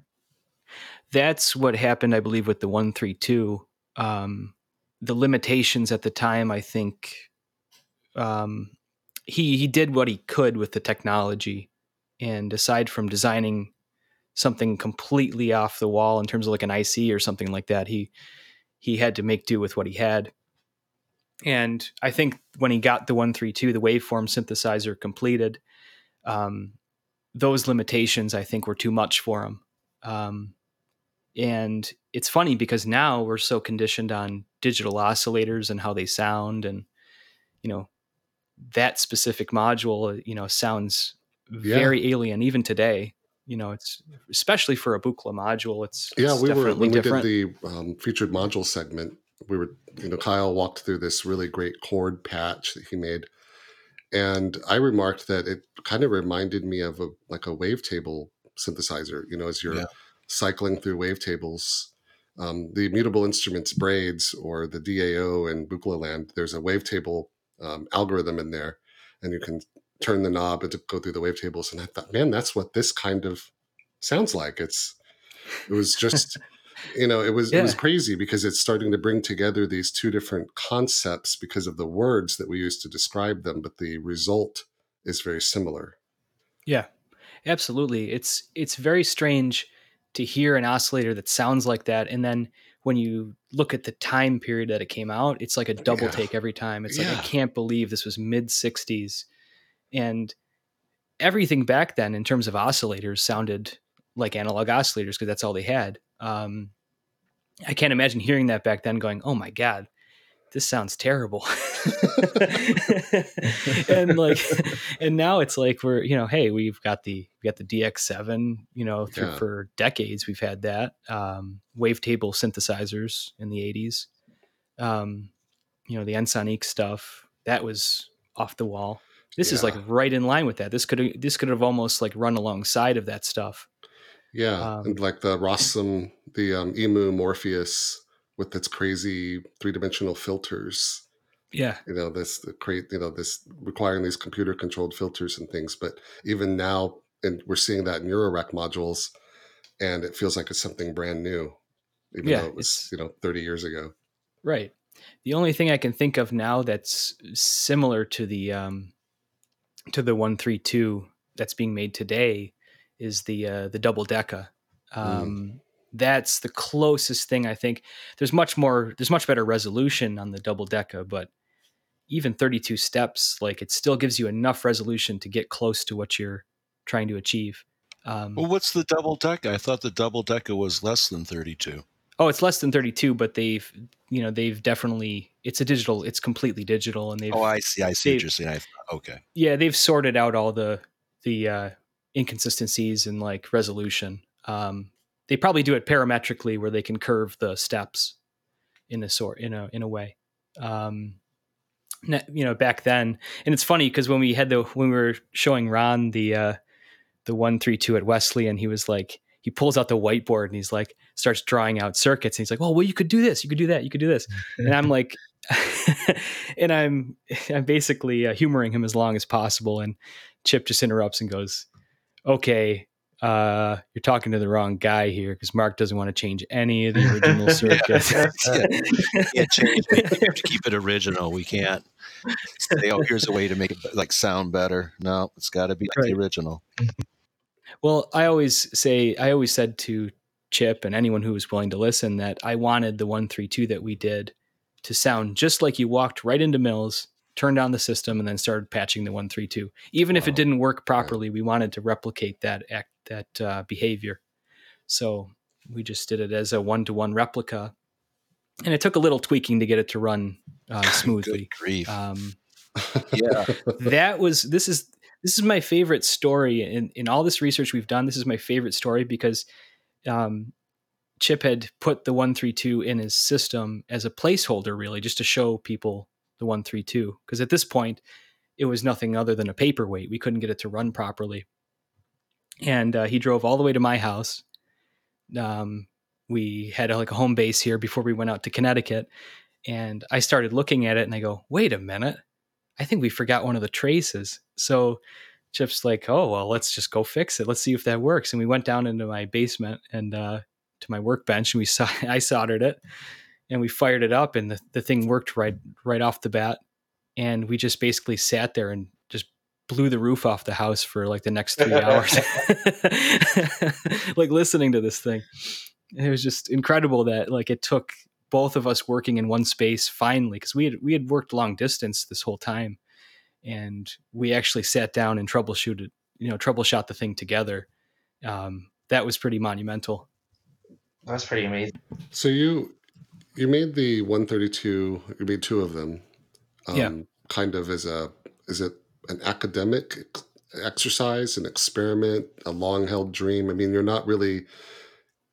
That's what happened, I believe, with the 132. Um, the limitations at the time, I think, um, he he did what he could with the technology, and aside from designing something completely off the wall in terms of like an IC or something like that, he he had to make do with what he had. And I think when he got the 132, the waveform synthesizer completed, um, those limitations I think were too much for him. Um, and it's funny because now we're so conditioned on digital oscillators and how they sound, and you know that specific module, you know, sounds Yeah. very alien even today. You know, it's especially for a Buchla module. It's, Yeah, it's we were definitely when we different. did the um, featured module segment. We were, you know, Kyle walked through this really great chord patch that he made, and I remarked that it kind of reminded me of a like a wavetable synthesizer. You know, as you're Yeah. cycling through wavetables, um, the mutable instruments braids or the DAO in Buchla land. There's a wavetable um, algorithm in there, and you can turn the knob and to go through the wavetables. And I thought, man, that's what this kind of sounds like. It's it was just you know, it was it was crazy because it's starting to bring together these two different concepts because of the words that we use to describe them, but the result is very similar. Yeah, absolutely. It's it's very strange to hear an oscillator that sounds like that, and then when you look at the time period that it came out, it's like a double Yeah. take every time. It's like I can't believe this was mid '60s, and everything back then in terms of oscillators sounded like analog oscillators because that's all they had. Um, I can't imagine hearing that back then, going, "Oh my god." This sounds terrible, and like, and now it's like we're you know hey we've got the we got the dx7 you know through, Yeah. for decades we've had that um, wavetable synthesizers in the 80s um, you know the ensoniq stuff that was off the wall this is like right in line with that this could this could have almost like run alongside of that stuff Yeah, Um, and like the Rossum, the um, Emu Morpheus with its crazy three dimensional filters. yeah You know, this the create you know this requiring these computer controlled filters and things. But even now, and we're seeing that in Eurorack modules, and it feels like it's something brand new, even Yeah, though it was you know thirty years ago. Right. The only thing I can think of now that's similar to the um, to the one three two that's being made today is the uh, the double deca. Um, That's the closest thing I think. There's much more. There's much better resolution on the double deca, but even 32 steps, like it still gives you enough resolution to get close to what you're trying to achieve. Um, Well, what's the double decker? I thought the double decker was less than 32. Oh, it's less than 32, but they've, you know, they've definitely, it's a digital, it's completely digital and they've, Oh, I see. I see what you're saying. I, okay. yeah, they've sorted out all the, the, uh, inconsistencies and like resolution. Um, they probably do it parametrically where they can curve the steps in a sort, in a, in a way. Um, you know, back then, and it's funny because when we had the, when we were showing Ron the, uh, the one, three, two at Wesley and he was like, he pulls out the whiteboard and he's like, starts drawing out circuits. And he's like, oh, well, you could do this. You could do that. You could do this. And I'm like, and I'm, I'm basically uh, humoring him as long as possible. And Chip just interrupts and goes, okay, uh, you're talking to the wrong guy here because Mark doesn't want to change any of the original circuits. Can't change. We have to keep it original. We can't say, oh, here's a way to make it like sound better. No, it's got to be like the original. Well, I always say, I always said to Chip and anyone who was willing to listen that I wanted the 132 that we did to sound just like you walked right into Mills, turned on the system, and then started patching the 132. Even if it didn't work properly, we wanted to replicate that act, that uh, behavior. So we just did it as a one to one replica. And it took a little tweaking to get it to run uh, smoothly. Um, yeah. that was this is this is my favorite story in in all this research we've done this is my favorite story because um chip had put the 132 in his system as a placeholder really just to show people the 132 because at this point it was nothing other than a paperweight. We couldn't get it to run properly. And uh, he drove all the way to my house. Um, we had like a home base here before we went out to connecticut. And i started looking at it and i go wait a minute. I think we forgot one of the traces. So Chip's like, oh, well, let's just go fix it. Let's see if that works. And we went down into my basement and uh, to my workbench and we saw, I soldered it and we fired it up and the, the thing worked right, right off the bat. And we just basically sat there and just blew the roof off the house for like the next three hours, like listening to this thing. It was just incredible that like it took both of us working in one space finally because we had we had worked long distance this whole time and we actually sat down and troubleshooted you know troubleshot the thing together um, that was pretty monumental That's pretty amazing. So you you made the 132. You made two of them. Um, Yeah. Kind of as a is it an academic exercise, an experiment, a long held dream? I mean, you're not really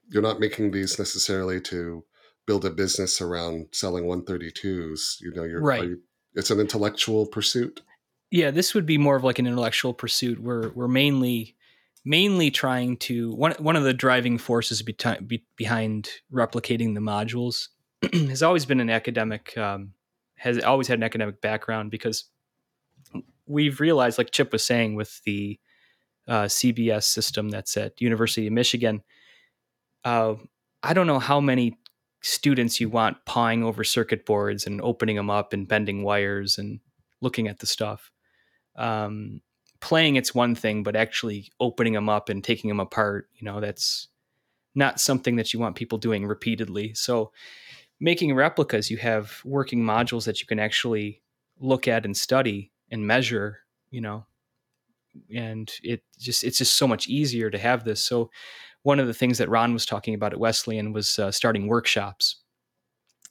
you're not making these necessarily to build a business around selling 132s. You know, you're are Right. you- it's an intellectual pursuit. Yeah this would be more of like an intellectual pursuit we're we're mainly mainly trying to one one of the driving forces beti- be, behind replicating the modules has always been an academic um, has always had an academic background because we've realized like chip was saying with the uh, cbs system that's at university of michigan uh, I don't know how many students you want pawing over circuit boards and opening them up and bending wires and looking at the stuff. Um, playing it's one thing, but actually opening them up and taking them apart, you know, that's not something that you want people doing repeatedly. So making replicas, you have working modules that you can actually look at and study and measure, you know, and it just it's just so much easier to have this. So one of the things that Ron was talking about at Wesleyan was uh, starting workshops,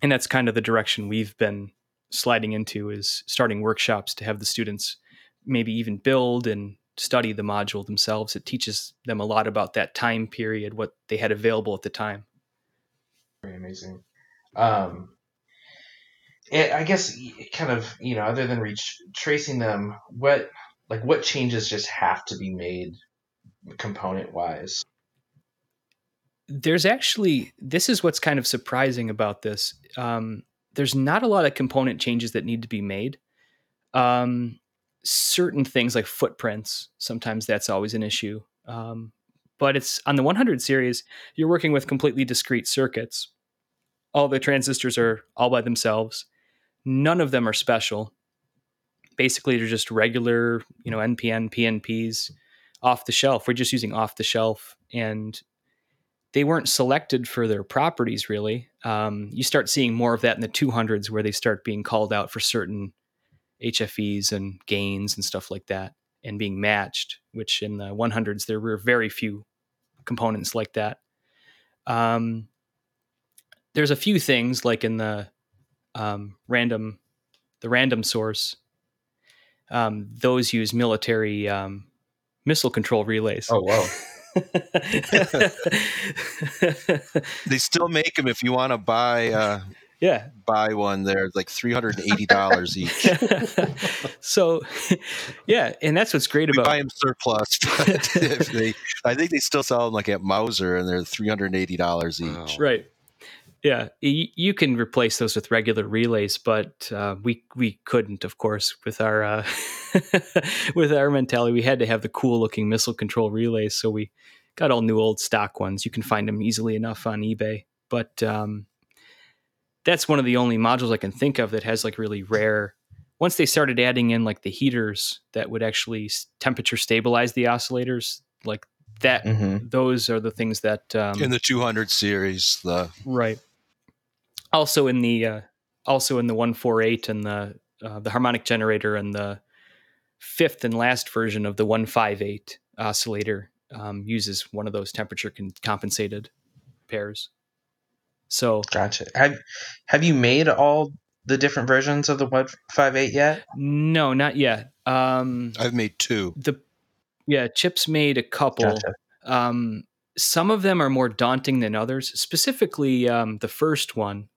and that's kind of the direction we've been sliding into is starting workshops to have the students maybe even build and study the module themselves. It teaches them a lot about that time period, what they had available at the time. Very amazing. Um, it, I guess kind of you know other than reach tracing them, what like what changes just have to be made component wise? There's actually this is what's kind of surprising about this. Um, there's not a lot of component changes that need to be made. Um, certain things like footprints, sometimes that's always an issue. Um, but it's on the 100 series, you're working with completely discrete circuits. All the transistors are all by themselves. None of them are special. Basically, they're just regular, you know, NPN, PNPs off the shelf. We're just using off the shelf, and they weren't selected for their properties really. Um, you start seeing more of that in the 200s, where they start being called out for certain HFEs and gains and stuff like that, and being matched. Which in the 100s there were very few components like that. Um, there's a few things like in the um, random, the random source. Um, those use military um, missile control relays. Oh wow. they still make them if you want to buy uh, yeah. Buy one they're like $380 each. So yeah and that's what's great we about buy them surplus but if they i think they still sell them like at mouser and they're $380 each. Wow. right. Yeah you, you can replace those with regular relays but uh, we we couldn't of course with our uh, with our mentality. We had to have the cool looking missile control relays so we got all new old stock ones. You can find them easily enough on ebay but um, that's one of the only modules i can think of that has like really rare once they started adding in like the heaters that would actually temperature stabilize the oscillators like that Mm-hmm. those are the things that um, in the 200 series the Right. Also in the uh, also in the one four eight and the uh, the harmonic generator and the fifth and last version of the one five eight oscillator um, uses one of those temperature con- compensated pairs. So Gotcha. Have Have you made all the different versions of the one five eight yet? no, not yet. Um, i've made two the yeah, Chips made a couple. Gotcha. Um, some of them are more daunting than others. Specifically, um, the first one.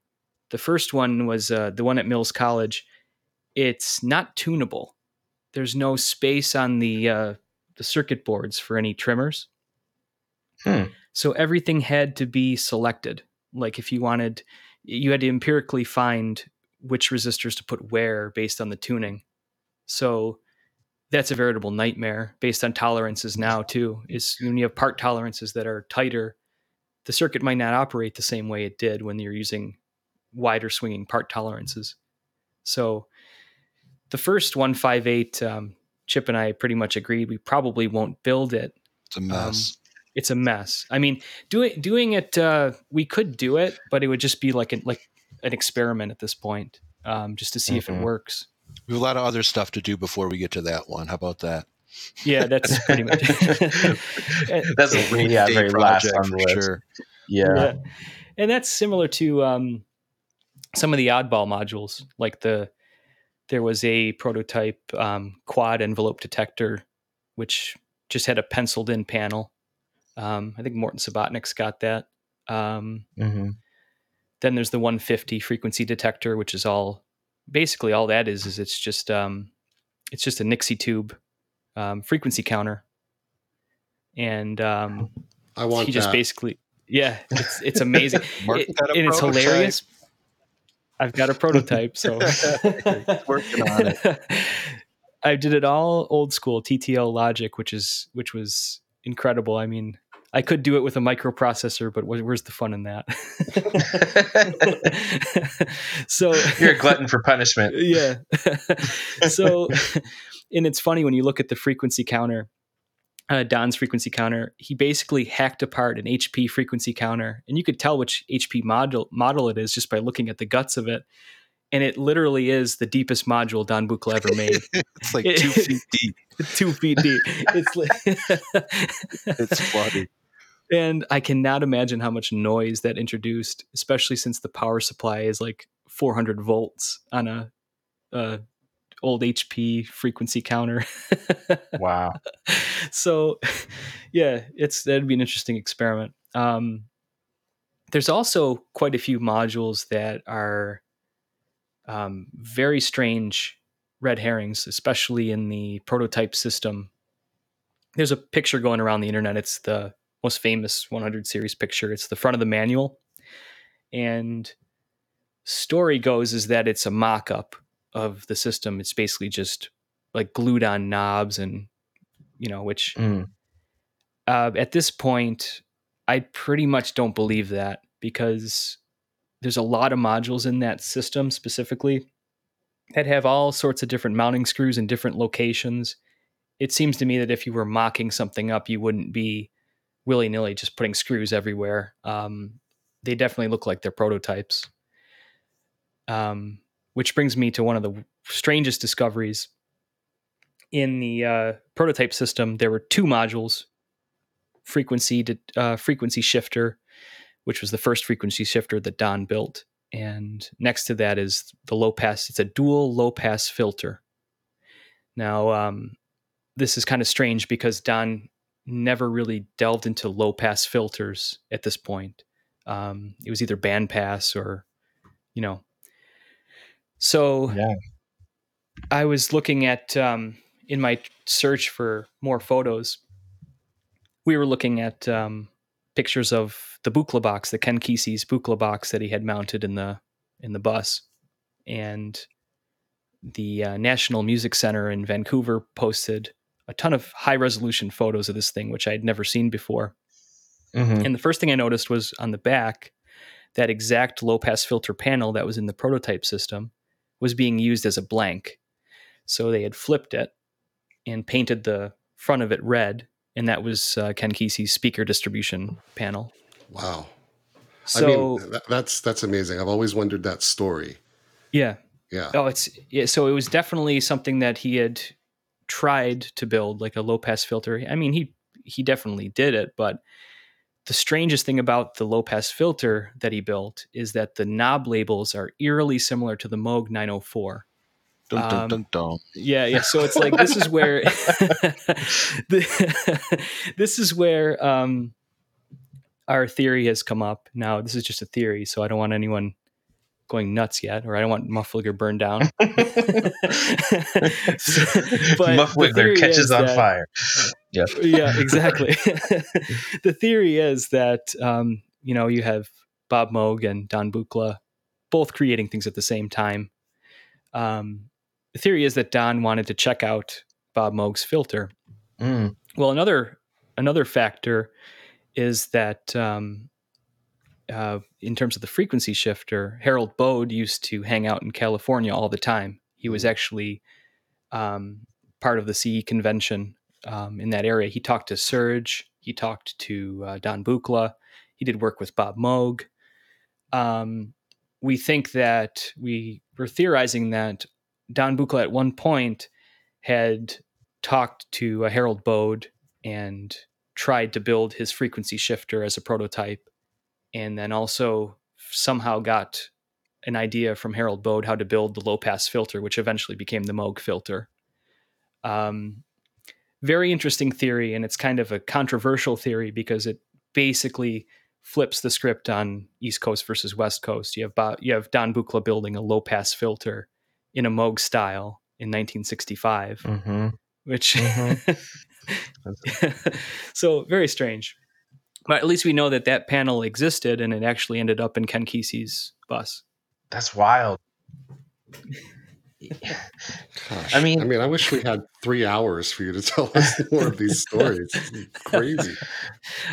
The first one was uh, the one at Mills College. It's not tunable. There's no space on the uh, the circuit boards for any trimmers. Hmm. So everything had to be selected. Like if you wanted, you had to empirically find which resistors to put where based on the tuning. So that's a veritable nightmare based on tolerances now too is when you have part tolerances that are tighter the circuit might not operate the same way it did when you're using wider swinging part tolerances. So the first 158 um, chip and i pretty much agreed we probably won't build it. It's a mess it's a mess. I mean doing doing it uh, we could do it but it would just be like an like an experiment at this point um, just to see if it Mhm. works. We have a lot of other stuff to do before we get to that one. How about that? Yeah that's pretty much That's a Rainy yeah, day very last project on the for list. sure. Yeah. and that's similar to um, some of the oddball modules like the there was a prototype um, quad envelope detector which just had a penciled in panel um, i think morton subotnick's got that. Um, hmm then there's the 150 frequency detector which is all basically all that is is it's just um, it's just a nixie tube um, frequency counter. And um, I want he just that. basically yeah it's, it's amazing. It- got a and it's hilarious. I've got a prototype so. Working on it. i did it all old school ttl logic which is which was incredible. I mean I could do it with a microprocessor, but where's the fun in that? so You're a glutton for punishment. yeah. so, and it's funny when you look at the frequency counter, uh, Don's frequency counter. He basically hacked apart an HP frequency counter, and you could tell which HP model model it is just by looking at the guts of it. And it literally is the deepest module Don Buchla ever made. it's like two feet deep. Two feet deep. It's like It's funny. And I cannot imagine how much noise that introduced, especially since the power supply is like 400 volts on a, a old HP frequency counter. Wow. so, yeah, it's that'd be an interesting experiment. Um, there's also quite a few modules that are um, very strange red herrings, especially in the prototype system. There's a picture going around the internet. It's the most famous 100 series picture. It's the front of the manual, and story goes is that it's a mock-up of the system. It's basically just like glued on knobs and you know which Mm. uh, at this point i pretty much don't believe that because there's a lot of modules in that system specifically that have all sorts of different mounting screws in different locations it seems to me that if you were mocking something up you wouldn't be willy-nilly just putting screws everywhere. Um, they definitely look like they're prototypes. Um, which brings me to one of the strangest discoveries. In the uh, prototype system there were two modules frequency to, uh, frequency shifter which was the first frequency shifter that don built. And next to that is the low pass it's a dual low pass filter. Now um, this is kind of strange because don never really delved into low pass filters at this point um, it was either band pass or you know so Yeah. I was looking at um, in my search for more photos. We were looking at um, pictures of the Buchla box, the Ken Kesey's Buchla box that he had mounted in the in the bus, and the uh, National Music Center in Vancouver posted a ton of high resolution photos of this thing, which I had never seen before. Mhm. And the first thing I noticed was on the back, that exact low pass filter panel that was in the prototype system was being used as a blank. So they had flipped it and painted the front of it red, and that was uh, Ken Kesey's speaker distribution panel. Wow. So I mean, that, that's that's amazing. I've always wondered that story. yeah, Yeah. oh, it's yeah, so it was definitely something that he had tried to build, like a low pass filter. I mean, he he definitely did it, but the strangest thing about the low pass filter that he built is that the knob labels are eerily similar to the Moog 904. Dun, dun, Um, dun, dun. Yeah, yeah. So it's like this is where the, this is where um, our theory has come up. Now, this is just a theory, so I don't want anyone going nuts yet, or I don't want Muff Wiggler burned down. But the Muff Wiggler theory catches on that- fire. yeah, exactly. the theory is that um, you know you have Bob Moog and Don Buchla both creating things at the same time. Um, the theory is that Don wanted to check out Bob Moog's filter. Mm. Well, another another factor is that um, uh, in terms of the frequency shifter, Harold Bode used to hang out in California all the time. He was actually um, part of the CE convention um, in that area. He talked to Serge. He talked to uh, Don Buchla. He did work with Bob Moog. Um, we think that we were theorizing that Don Buchla at one point had talked to uh, Harold Bode and tried to build his frequency shifter as a prototype, and then also somehow got an idea from Harold Bode how to build the low pass filter, which eventually became the Moog filter. Um, very interesting theory, and it's kind of a controversial theory because it basically flips the script on East Coast versus West Coast. You have you have Don Buchla building a low pass filter in a Moog style in 1965, hmm which Mhm. so very strange. But at least we know that that panel existed, and it actually ended up in Ken Kesey's bus. That's wild. Gosh. I mean- I mean, I wish we had three hours for you to tell us more of these stories. It's crazy.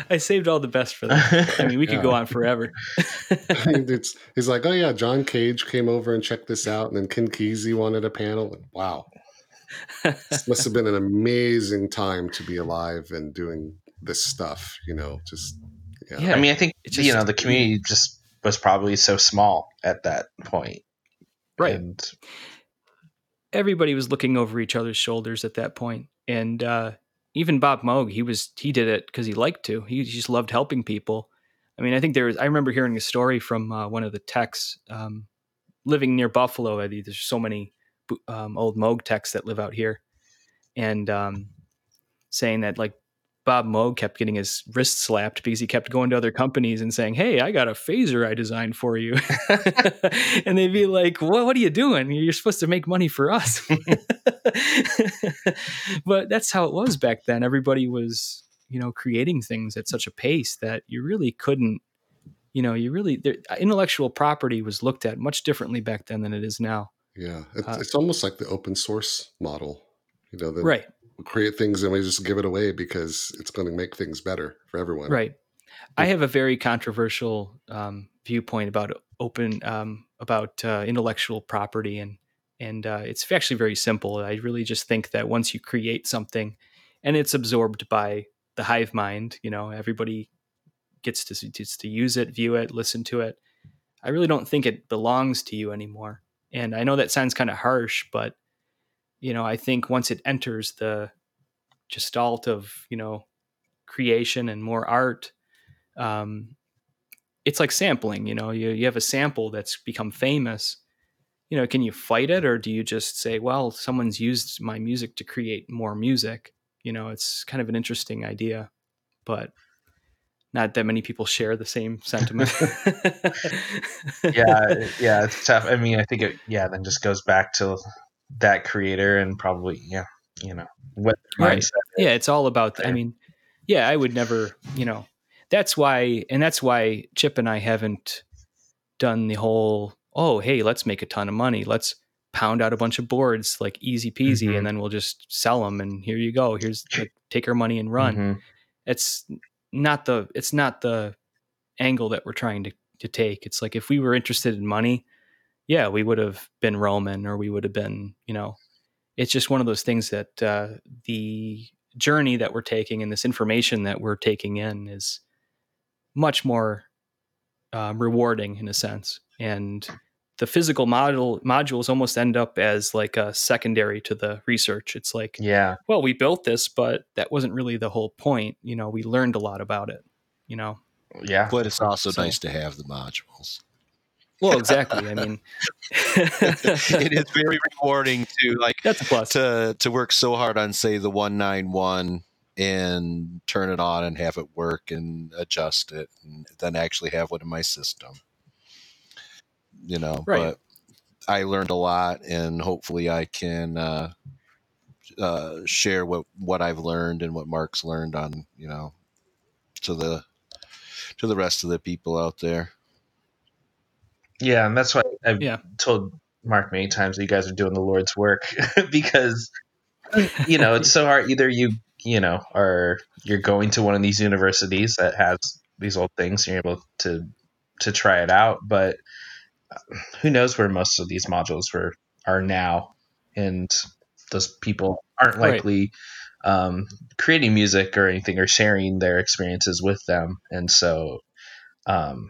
I saved all the best for that. I mean, we could go on forever. it's, he's like, oh yeah, John Cage came over and checked this out, and then Ken Kesey wanted a panel. Wow, this must have been an amazing time to be alive and doing this stuff. You know, just yeah, Yeah. I mean, I think It's you know the community just was probably so small at that point, right. And everybody was looking over each other's shoulders at that point and uh, even bob moog he was he did it because he liked to he just loved helping people i mean i think there was i remember hearing a story from uh, one of the techs um, living near buffalo I mean, there's so many um, old moog techs that live out here and um, saying that like bob moog kept getting his wrist slapped because he kept going to other companies and saying hey i got a phaser i designed for you. And they'd be like what, what are you doing? You're supposed to make money for us. But that's how it was back then. Everybody was you know creating things at such a pace that you really couldn't you know you really there, intellectual property was looked at much differently back then than it is now. Yeah. It's, Uh, it's almost like the open source model. You know, that right create things and we just give it away because it's going to make things better for everyone. Right. I have a very controversial um, viewpoint about open um, about uh, intellectual property, and and uh, it's actually very simple. I really just think that once you create something, and it's absorbed by the hive mind, you know, everybody gets to gets to use it, view it, listen to it. I really don't think it belongs to you anymore. And I know that sounds kind of harsh, but you know, I think once it enters the gestalt of you know creation and more art um, it's like sampling you know you, you have a sample that's become famous. You know can you fight it or do you just say well someone's used my music to create more music. You know it's kind of an interesting idea but not that many people share the same sentiment. Yeah, yeah, it's tough. I mean, I think it, yeah, then just goes back to that creator and probably, yeah, you know, what Right. yeah. it's all about i mean yeah i would never you know that's why and that's why chip and i haven't done the whole oh hey let's make a ton of money. Let's pound out a bunch of boards like easy peasy Mhm. and then we'll just sell them and here you go. Here's like, take our money and run. Mhm. it's not the it's not the angle that we're trying to, to take. It's like if we were interested in money yeah we would have been roman or we would have been you know it's just one of those things that uh, the journey that we're taking and this information that we're taking in is much more um, rewarding in a sense. And the physical model modules almost end up as like a secondary to the research. It's like Yeah, well we built this but that wasn't really the whole point. You know we learned a lot about it you know? Yeah. But it's also So- nice to have the modules. Well exactly i mean it is very rewarding to like that's a plus. to to work so hard on say the 191 and turn it on and have it work and adjust it and then actually have one in my system. You know Right. but i learned a lot and hopefully i can uh, uh, share what what i've learned and what mark's learned on you know to the to the rest of the people out there Yeah, and that's why I've Yeah. told Mark many times that you guys are doing the Lord's work because you know it's so hard. Either you you know are you're going to one of these universities that has these old things, and you're able to to try it out, but uh, who knows where most of these modules were are now, and those people aren't Right. likely um, creating music or anything or sharing their experiences with them, and so. Um,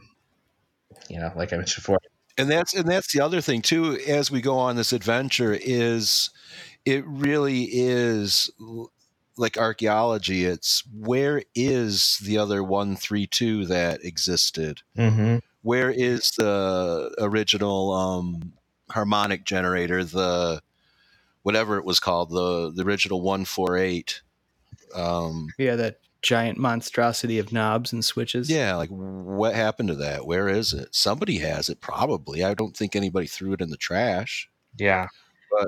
you know, like I mentioned before, and that's and that's the other thing too as we go on this adventure is it really is like archaeology it's where is the other 132 that existed mm-hmm. where is the original um harmonic generator the whatever it was called the the original 148 um yeah that giant monstrosity of knobs and switches? Yeah like what happened to that? Where is it? Somebody has it probably. I don't think anybody threw it in the trash. Yeah,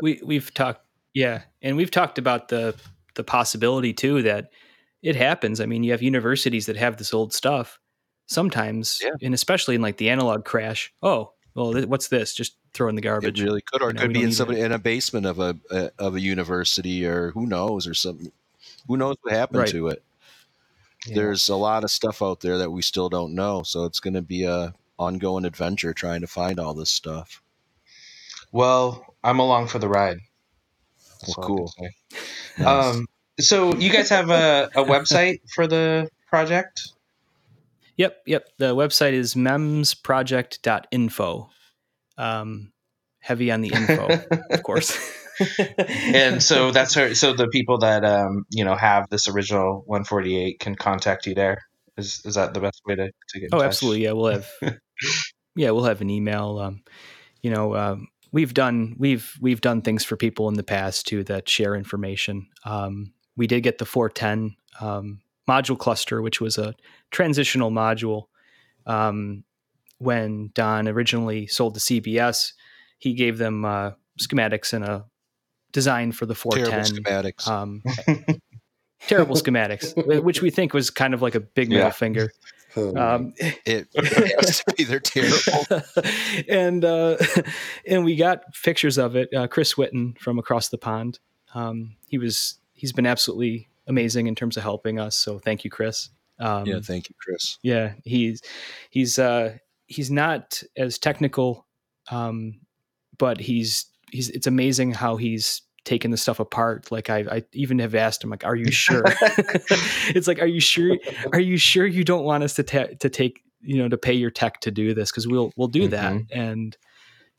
we we've talked yeah and we've talked about the the possibility too that it happens. I mean you have universities that have this old stuff. Sometimes Yeah. and especially in like the analog crash oh well th- what's this? Just throw in the It garbage. really could, or You it know, could we be in need somebody in a basement of a, a of a university, or who knows, or something. Who knows what happened Right. to it? Yeah. there's a lot of stuff out there that we still don't know. So it's going to be a ongoing adventure trying to find all this stuff. Well, I'm along for the ride. That's Well, all I can cool. Nice. Um, so you guys have a, a website for the project? Yep, yep. The website is memsproject.info. Um, heavy on the info, of course. and so that's her. So the people that um, you know have this original 148 can contact you there. Is is that the best way to, to get? In Oh, touch? absolutely. Yeah, we'll have. yeah, we'll have an email. Um, you know, um, we've done we've we've done things for people in the past too that share information. Um, we did get the 410 um, module cluster, which was a transitional module. Um, when Don originally sold to CBS, he gave them uh, schematics and a design for the Terrible 410 schematics. um, terrible schematics, which we think was kind of like a big middle Yeah. finger. Um, Um, it, it has to be. They're terrible. and uh, and we got pictures of it. Uh, Chris Witten from across the pond. Um, he was he's been absolutely amazing in terms of helping us. So thank you, Chris. Um, yeah, thank you, Chris. yeah, he's he's uh, he's not as technical, um, but he's he's it's amazing how he's taken the stuff apart. Like I, I even have asked him, like, "Are you sure?" it's like, "Are you sure? Are you sure you don't want us to ta- to take you know to pay your tech to do this? Because we'll we'll do that." And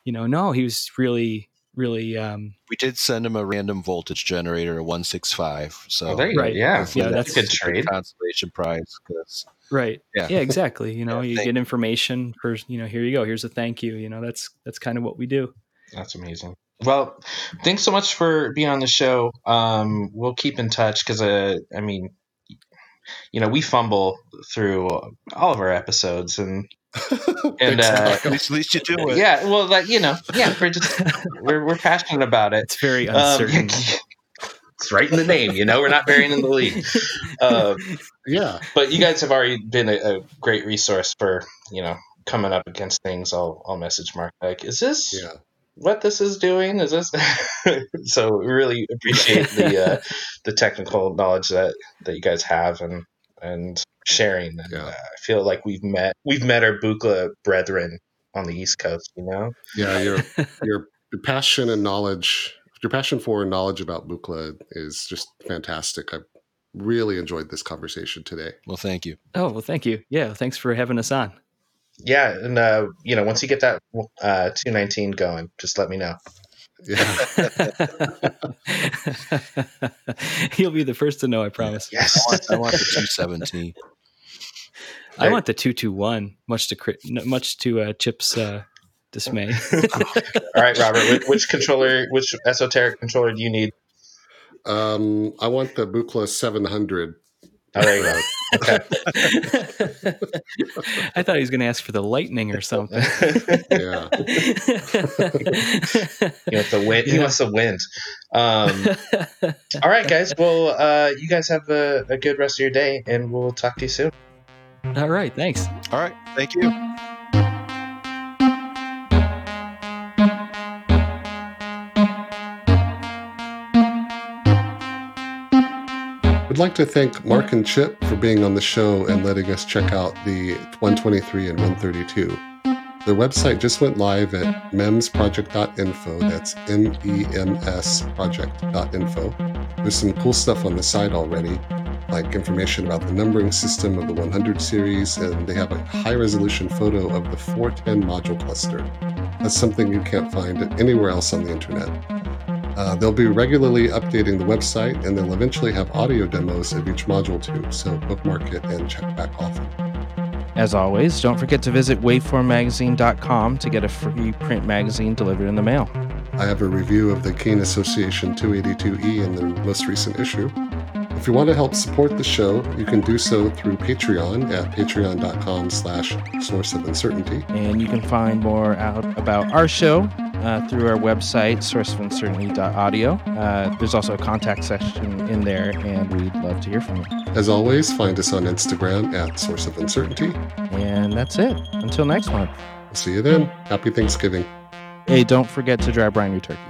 you know, no, he was really really um, We did send him a random voltage generator, a 165. So Oh, there you Right. go. Yeah, Yeah, that's a good a trade. consolation prize. 'cause- right. Yeah. Yeah, exactly. You know, Yeah, you get information for you know, here you go. Here's a thank you. You know, that's that's kind of what we do. That's amazing. Well, thanks so much for being on the show. Um, we'll keep in touch because, uh, I mean, you know, we fumble through all of our episodes, and and uh, at, least, at least you do it. yeah, well, like you know, yeah, we're just we're we're passionate about it. It's very Um, uncertain. it's right in the name, you know. We're not burying in the lead. Uh, yeah, but you guys have already been a, a great resource for you know coming up against things. I'll I'll message Mark like, is this yeah. What this is doing? Is this so? We really appreciate the uh, the technical knowledge that that you guys have and and sharing. And Yeah. uh, I feel like we've met we've met our Buchla brethren on the East Coast. You know, Yeah, your your your passion and knowledge, your passion for and knowledge about Buchla is just fantastic. I really enjoyed this conversation today. Well, thank you. Oh well, thank you. Yeah, thanks for having us on. Yeah, and uh, you know, once you get that uh, two nineteen going, just let me know. Yeah, You'll be the first to know. I promise. I want, I want the 217. I want the two two one. Much to cri- much to uh, Chip's uh, dismay. All right, Robert. Which, which controller, which esoteric controller do you need? um, I want the Buchla 700. Oh, there you go. Okay. I thought he was going to ask for the lightning or something. Yeah, He wants the wind. He wants the wind. Um, all right, guys. Well, uh, you guys have a, a good rest of your day, and we'll talk to you soon. All right, thanks. All right. Thank you. We'd like to thank Mark and Chip for being on the show and letting us check out the 123 and 132. Their website just went live at memsproject.info. That's M E M S project.info. There's some cool stuff on the site already, like information about the numbering system of the 100 series, and they have a high resolution photo of the 410 module cluster. That's something you can't find anywhere else on the internet. Uh, they'll be regularly updating the website, and they'll eventually have audio demos of each module too, so bookmark it and check back often. As always, don't forget to visit waveformmagazine.com to get a free print magazine delivered in the mail. I have a review of the Kane Association 282E in the most recent issue. If you want to help support the show, you can do so through Patreon at patreon.com slash source of uncertainty. And you can find more out about our show uh, through our website, sourceofuncertainty.audio. Uh, there's also a contact section in there, and we'd love to hear from you. As always, find us on Instagram at source of uncertainty. And that's it. Until next month. See you then. Happy Thanksgiving. Hey, don't forget to dry brine your turkey.